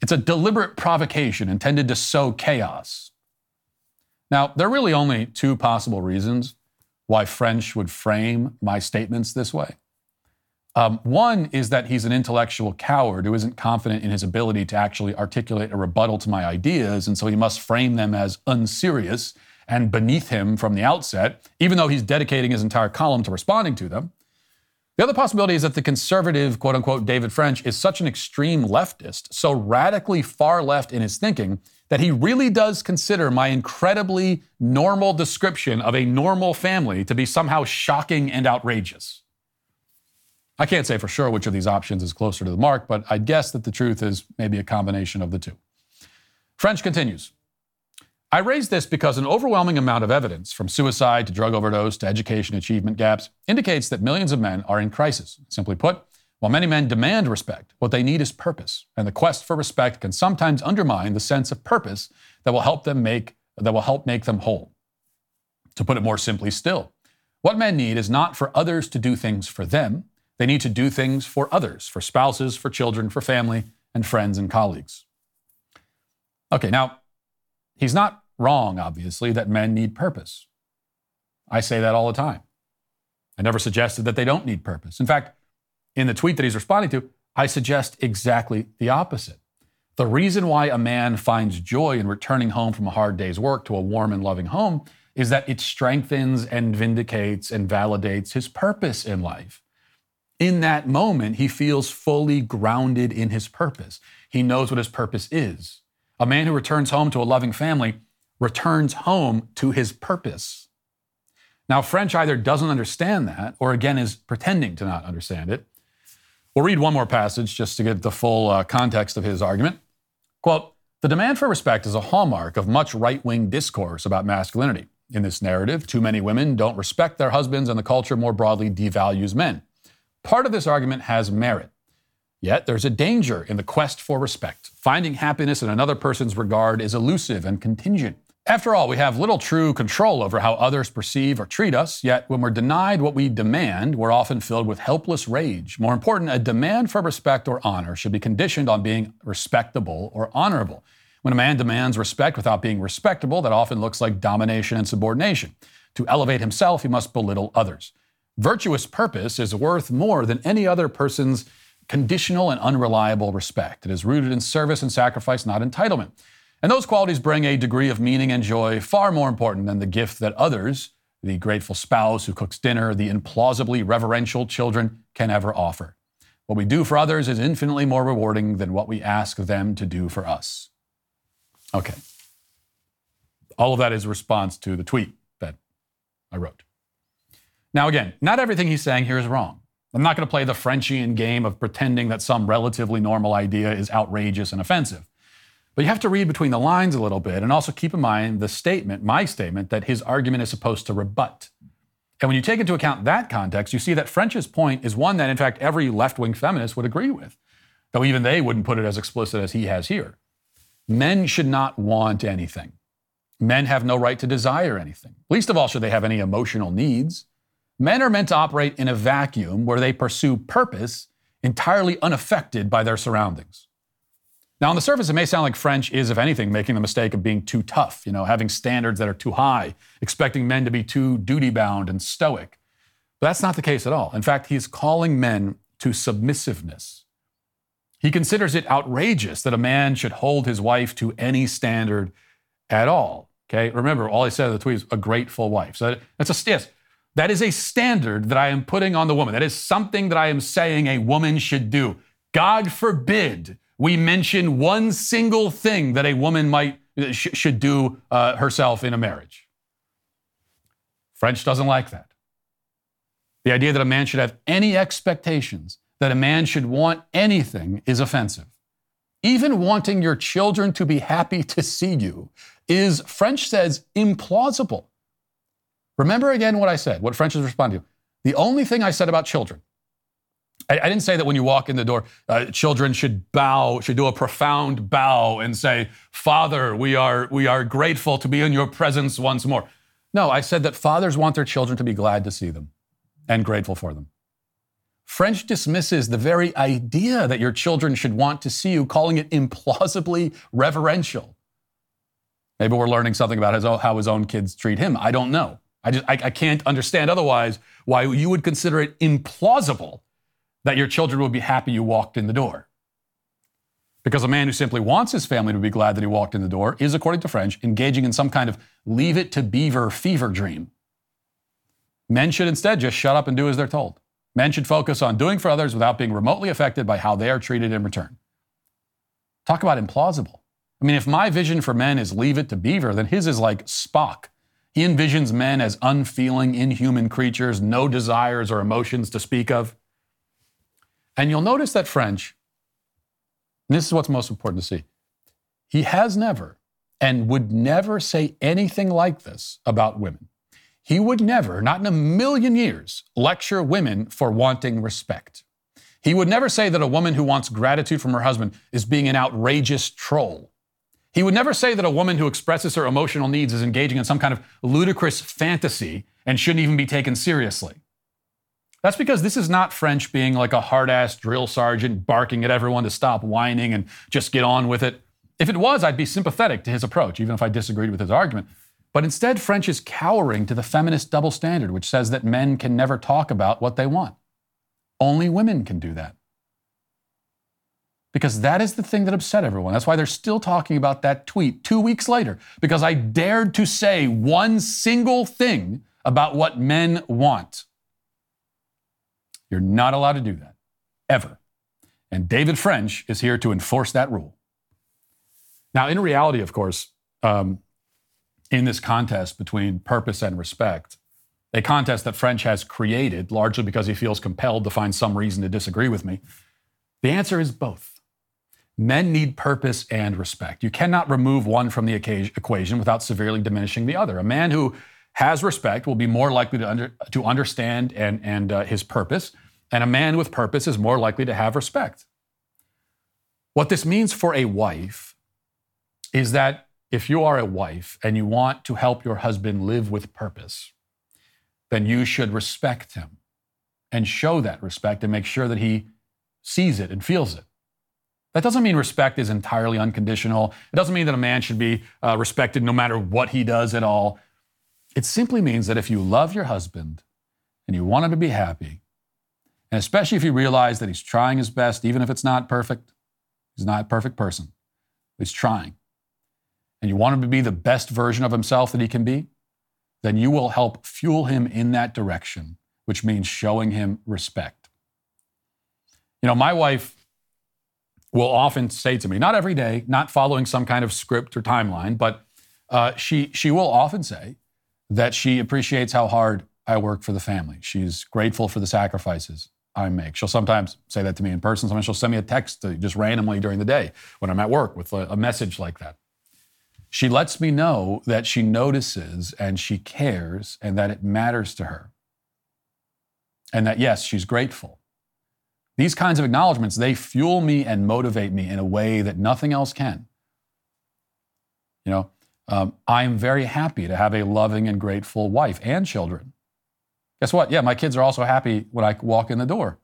It's a deliberate provocation intended to sow chaos. Now, there are really only two possible reasons why French would frame my statements this way. Um, one is that he's an intellectual coward who isn't confident in his ability to actually articulate a rebuttal to my ideas, and so he must frame them as unserious and beneath him from the outset, even though he's dedicating his entire column to responding to them. The other possibility is that the conservative, quote unquote, David French is such an extreme leftist, so radically far left in his thinking, that he really does consider my incredibly normal description of a normal family to be somehow shocking and outrageous. I can't say for sure which of these options is closer to the mark, but I'd guess that the truth is maybe a combination of the two. French continues. I raise this because an overwhelming amount of evidence, from suicide to drug overdose to education achievement gaps, indicates that millions of men are in crisis. Simply put, while many men demand respect, what they need is purpose, and the quest for respect can sometimes undermine the sense of purpose that will help them make that will help make them whole. To put it more simply still, what men need is not for others to do things for them, They need to do things for others, for spouses, for children, for family, and friends and colleagues. Okay, now, he's not wrong, obviously, that men need purpose. I say that all the time. I never suggested that they don't need purpose. In fact, in the tweet that he's responding to, I suggest exactly the opposite. The reason why a man finds joy in returning home from a hard day's work to a warm and loving home is that it strengthens and vindicates and validates his purpose in life. In that moment, he feels fully grounded in his purpose. He knows what his purpose is. A man who returns home to a loving family returns home to his purpose. Now, French either doesn't understand that or again is pretending to not understand it. We'll read one more passage just to get the full uh, context of his argument. Quote The demand for respect is a hallmark of much right wing discourse about masculinity. In this narrative, too many women don't respect their husbands, and the culture more broadly devalues men. Part of this argument has merit. Yet there's a danger in the quest for respect. Finding happiness in another person's regard is elusive and contingent. After all, we have little true control over how others perceive or treat us, yet when we're denied what we demand, we're often filled with helpless rage. More important, a demand for respect or honor should be conditioned on being respectable or honorable. When a man demands respect without being respectable, that often looks like domination and subordination. To elevate himself, he must belittle others. Virtuous purpose is worth more than any other person's conditional and unreliable respect. It is rooted in service and sacrifice, not entitlement. And those qualities bring a degree of meaning and joy far more important than the gift that others, the grateful spouse who cooks dinner, the implausibly reverential children, can ever offer. What we do for others is infinitely more rewarding than what we ask them to do for us. Okay. All of that is response to the tweet that I wrote. Now, again, not everything he's saying here is wrong. I'm not going to play the Frenchian game of pretending that some relatively normal idea is outrageous and offensive. But you have to read between the lines a little bit and also keep in mind the statement, my statement, that his argument is supposed to rebut. And when you take into account that context, you see that French's point is one that, in fact, every left wing feminist would agree with, though even they wouldn't put it as explicit as he has here. Men should not want anything. Men have no right to desire anything. Least of all, should they have any emotional needs. Men are meant to operate in a vacuum where they pursue purpose entirely unaffected by their surroundings. Now, on the surface, it may sound like French is, if anything, making the mistake of being too tough, you know, having standards that are too high, expecting men to be too duty bound and stoic. But that's not the case at all. In fact, he's calling men to submissiveness. He considers it outrageous that a man should hold his wife to any standard at all. Okay, remember, all I said in the tweet is a grateful wife. So that's a yes, that is a standard that I am putting on the woman. That is something that I am saying a woman should do. God forbid we mention one single thing that a woman might sh- should do uh, herself in a marriage. French doesn't like that. The idea that a man should have any expectations, that a man should want anything, is offensive. Even wanting your children to be happy to see you is, French says, implausible. Remember again what I said, what French is responding to. The only thing I said about children, I, I didn't say that when you walk in the door, uh, children should bow, should do a profound bow and say, Father, we are, we are grateful to be in your presence once more. No, I said that fathers want their children to be glad to see them and grateful for them. French dismisses the very idea that your children should want to see you, calling it implausibly reverential. Maybe we're learning something about his, how his own kids treat him. I don't know. I just I, I can't understand otherwise why you would consider it implausible that your children would be happy you walked in the door. Because a man who simply wants his family to be glad that he walked in the door is, according to French, engaging in some kind of leave it to beaver fever dream. Men should instead just shut up and do as they're told. Men should focus on doing for others without being remotely affected by how they are treated in return. Talk about implausible. I mean, if my vision for men is leave it to beaver, then his is like Spock. He envisions men as unfeeling, inhuman creatures, no desires or emotions to speak of. And you'll notice that French, this is what's most important to see, he has never and would never say anything like this about women. He would never, not in a million years, lecture women for wanting respect. He would never say that a woman who wants gratitude from her husband is being an outrageous troll. He would never say that a woman who expresses her emotional needs is engaging in some kind of ludicrous fantasy and shouldn't even be taken seriously. That's because this is not French being like a hard ass drill sergeant barking at everyone to stop whining and just get on with it. If it was, I'd be sympathetic to his approach, even if I disagreed with his argument. But instead, French is cowering to the feminist double standard, which says that men can never talk about what they want. Only women can do that. Because that is the thing that upset everyone. That's why they're still talking about that tweet two weeks later, because I dared to say one single thing about what men want. You're not allowed to do that, ever. And David French is here to enforce that rule. Now, in reality, of course, um, in this contest between purpose and respect, a contest that French has created largely because he feels compelled to find some reason to disagree with me, the answer is both. Men need purpose and respect. You cannot remove one from the equation without severely diminishing the other. A man who has respect will be more likely to, under, to understand and, and uh, his purpose, and a man with purpose is more likely to have respect. What this means for a wife is that if you are a wife and you want to help your husband live with purpose, then you should respect him and show that respect and make sure that he sees it and feels it. That doesn't mean respect is entirely unconditional. It doesn't mean that a man should be uh, respected no matter what he does at all. It simply means that if you love your husband and you want him to be happy, and especially if you realize that he's trying his best, even if it's not perfect, he's not a perfect person, he's trying, and you want him to be the best version of himself that he can be, then you will help fuel him in that direction, which means showing him respect. You know, my wife will often say to me, not every day, not following some kind of script or timeline, but uh, she, she will often say that she appreciates how hard I work for the family. She's grateful for the sacrifices I make. She'll sometimes say that to me in person. Sometimes she'll send me a text just randomly during the day when I'm at work with a, a message like that. She lets me know that she notices and she cares and that it matters to her. And that, yes, she's grateful. These kinds of acknowledgments, they fuel me and motivate me in a way that nothing else can. You know, um, I'm very happy to have a loving and grateful wife and children. Guess what? Yeah, my kids are also happy when I walk in the door.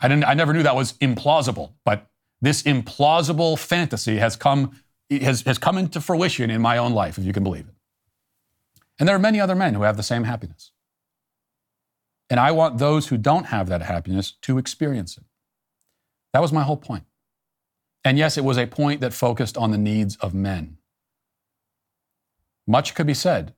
I, didn't, I never knew that was implausible, but this implausible fantasy has come, has, has come into fruition in my own life, if you can believe it. And there are many other men who have the same happiness. And I want those who don't have that happiness to experience it. That was my whole point. And yes, it was a point that focused on the needs of men. Much could be said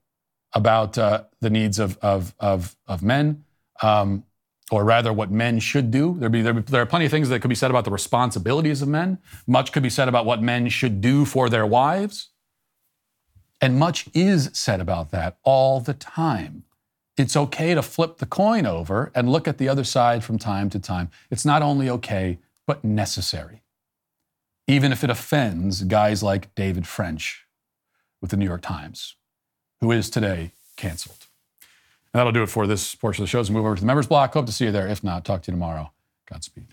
about uh, the needs of, of, of, of men, um, or rather, what men should do. There, be, there, there are plenty of things that could be said about the responsibilities of men. Much could be said about what men should do for their wives. And much is said about that all the time it's okay to flip the coin over and look at the other side from time to time. It's not only okay, but necessary. Even if it offends guys like David French with the New York Times, who is today canceled. And that'll do it for this portion of the show. Let's move over to the members block. Hope to see you there. If not, talk to you tomorrow. Godspeed.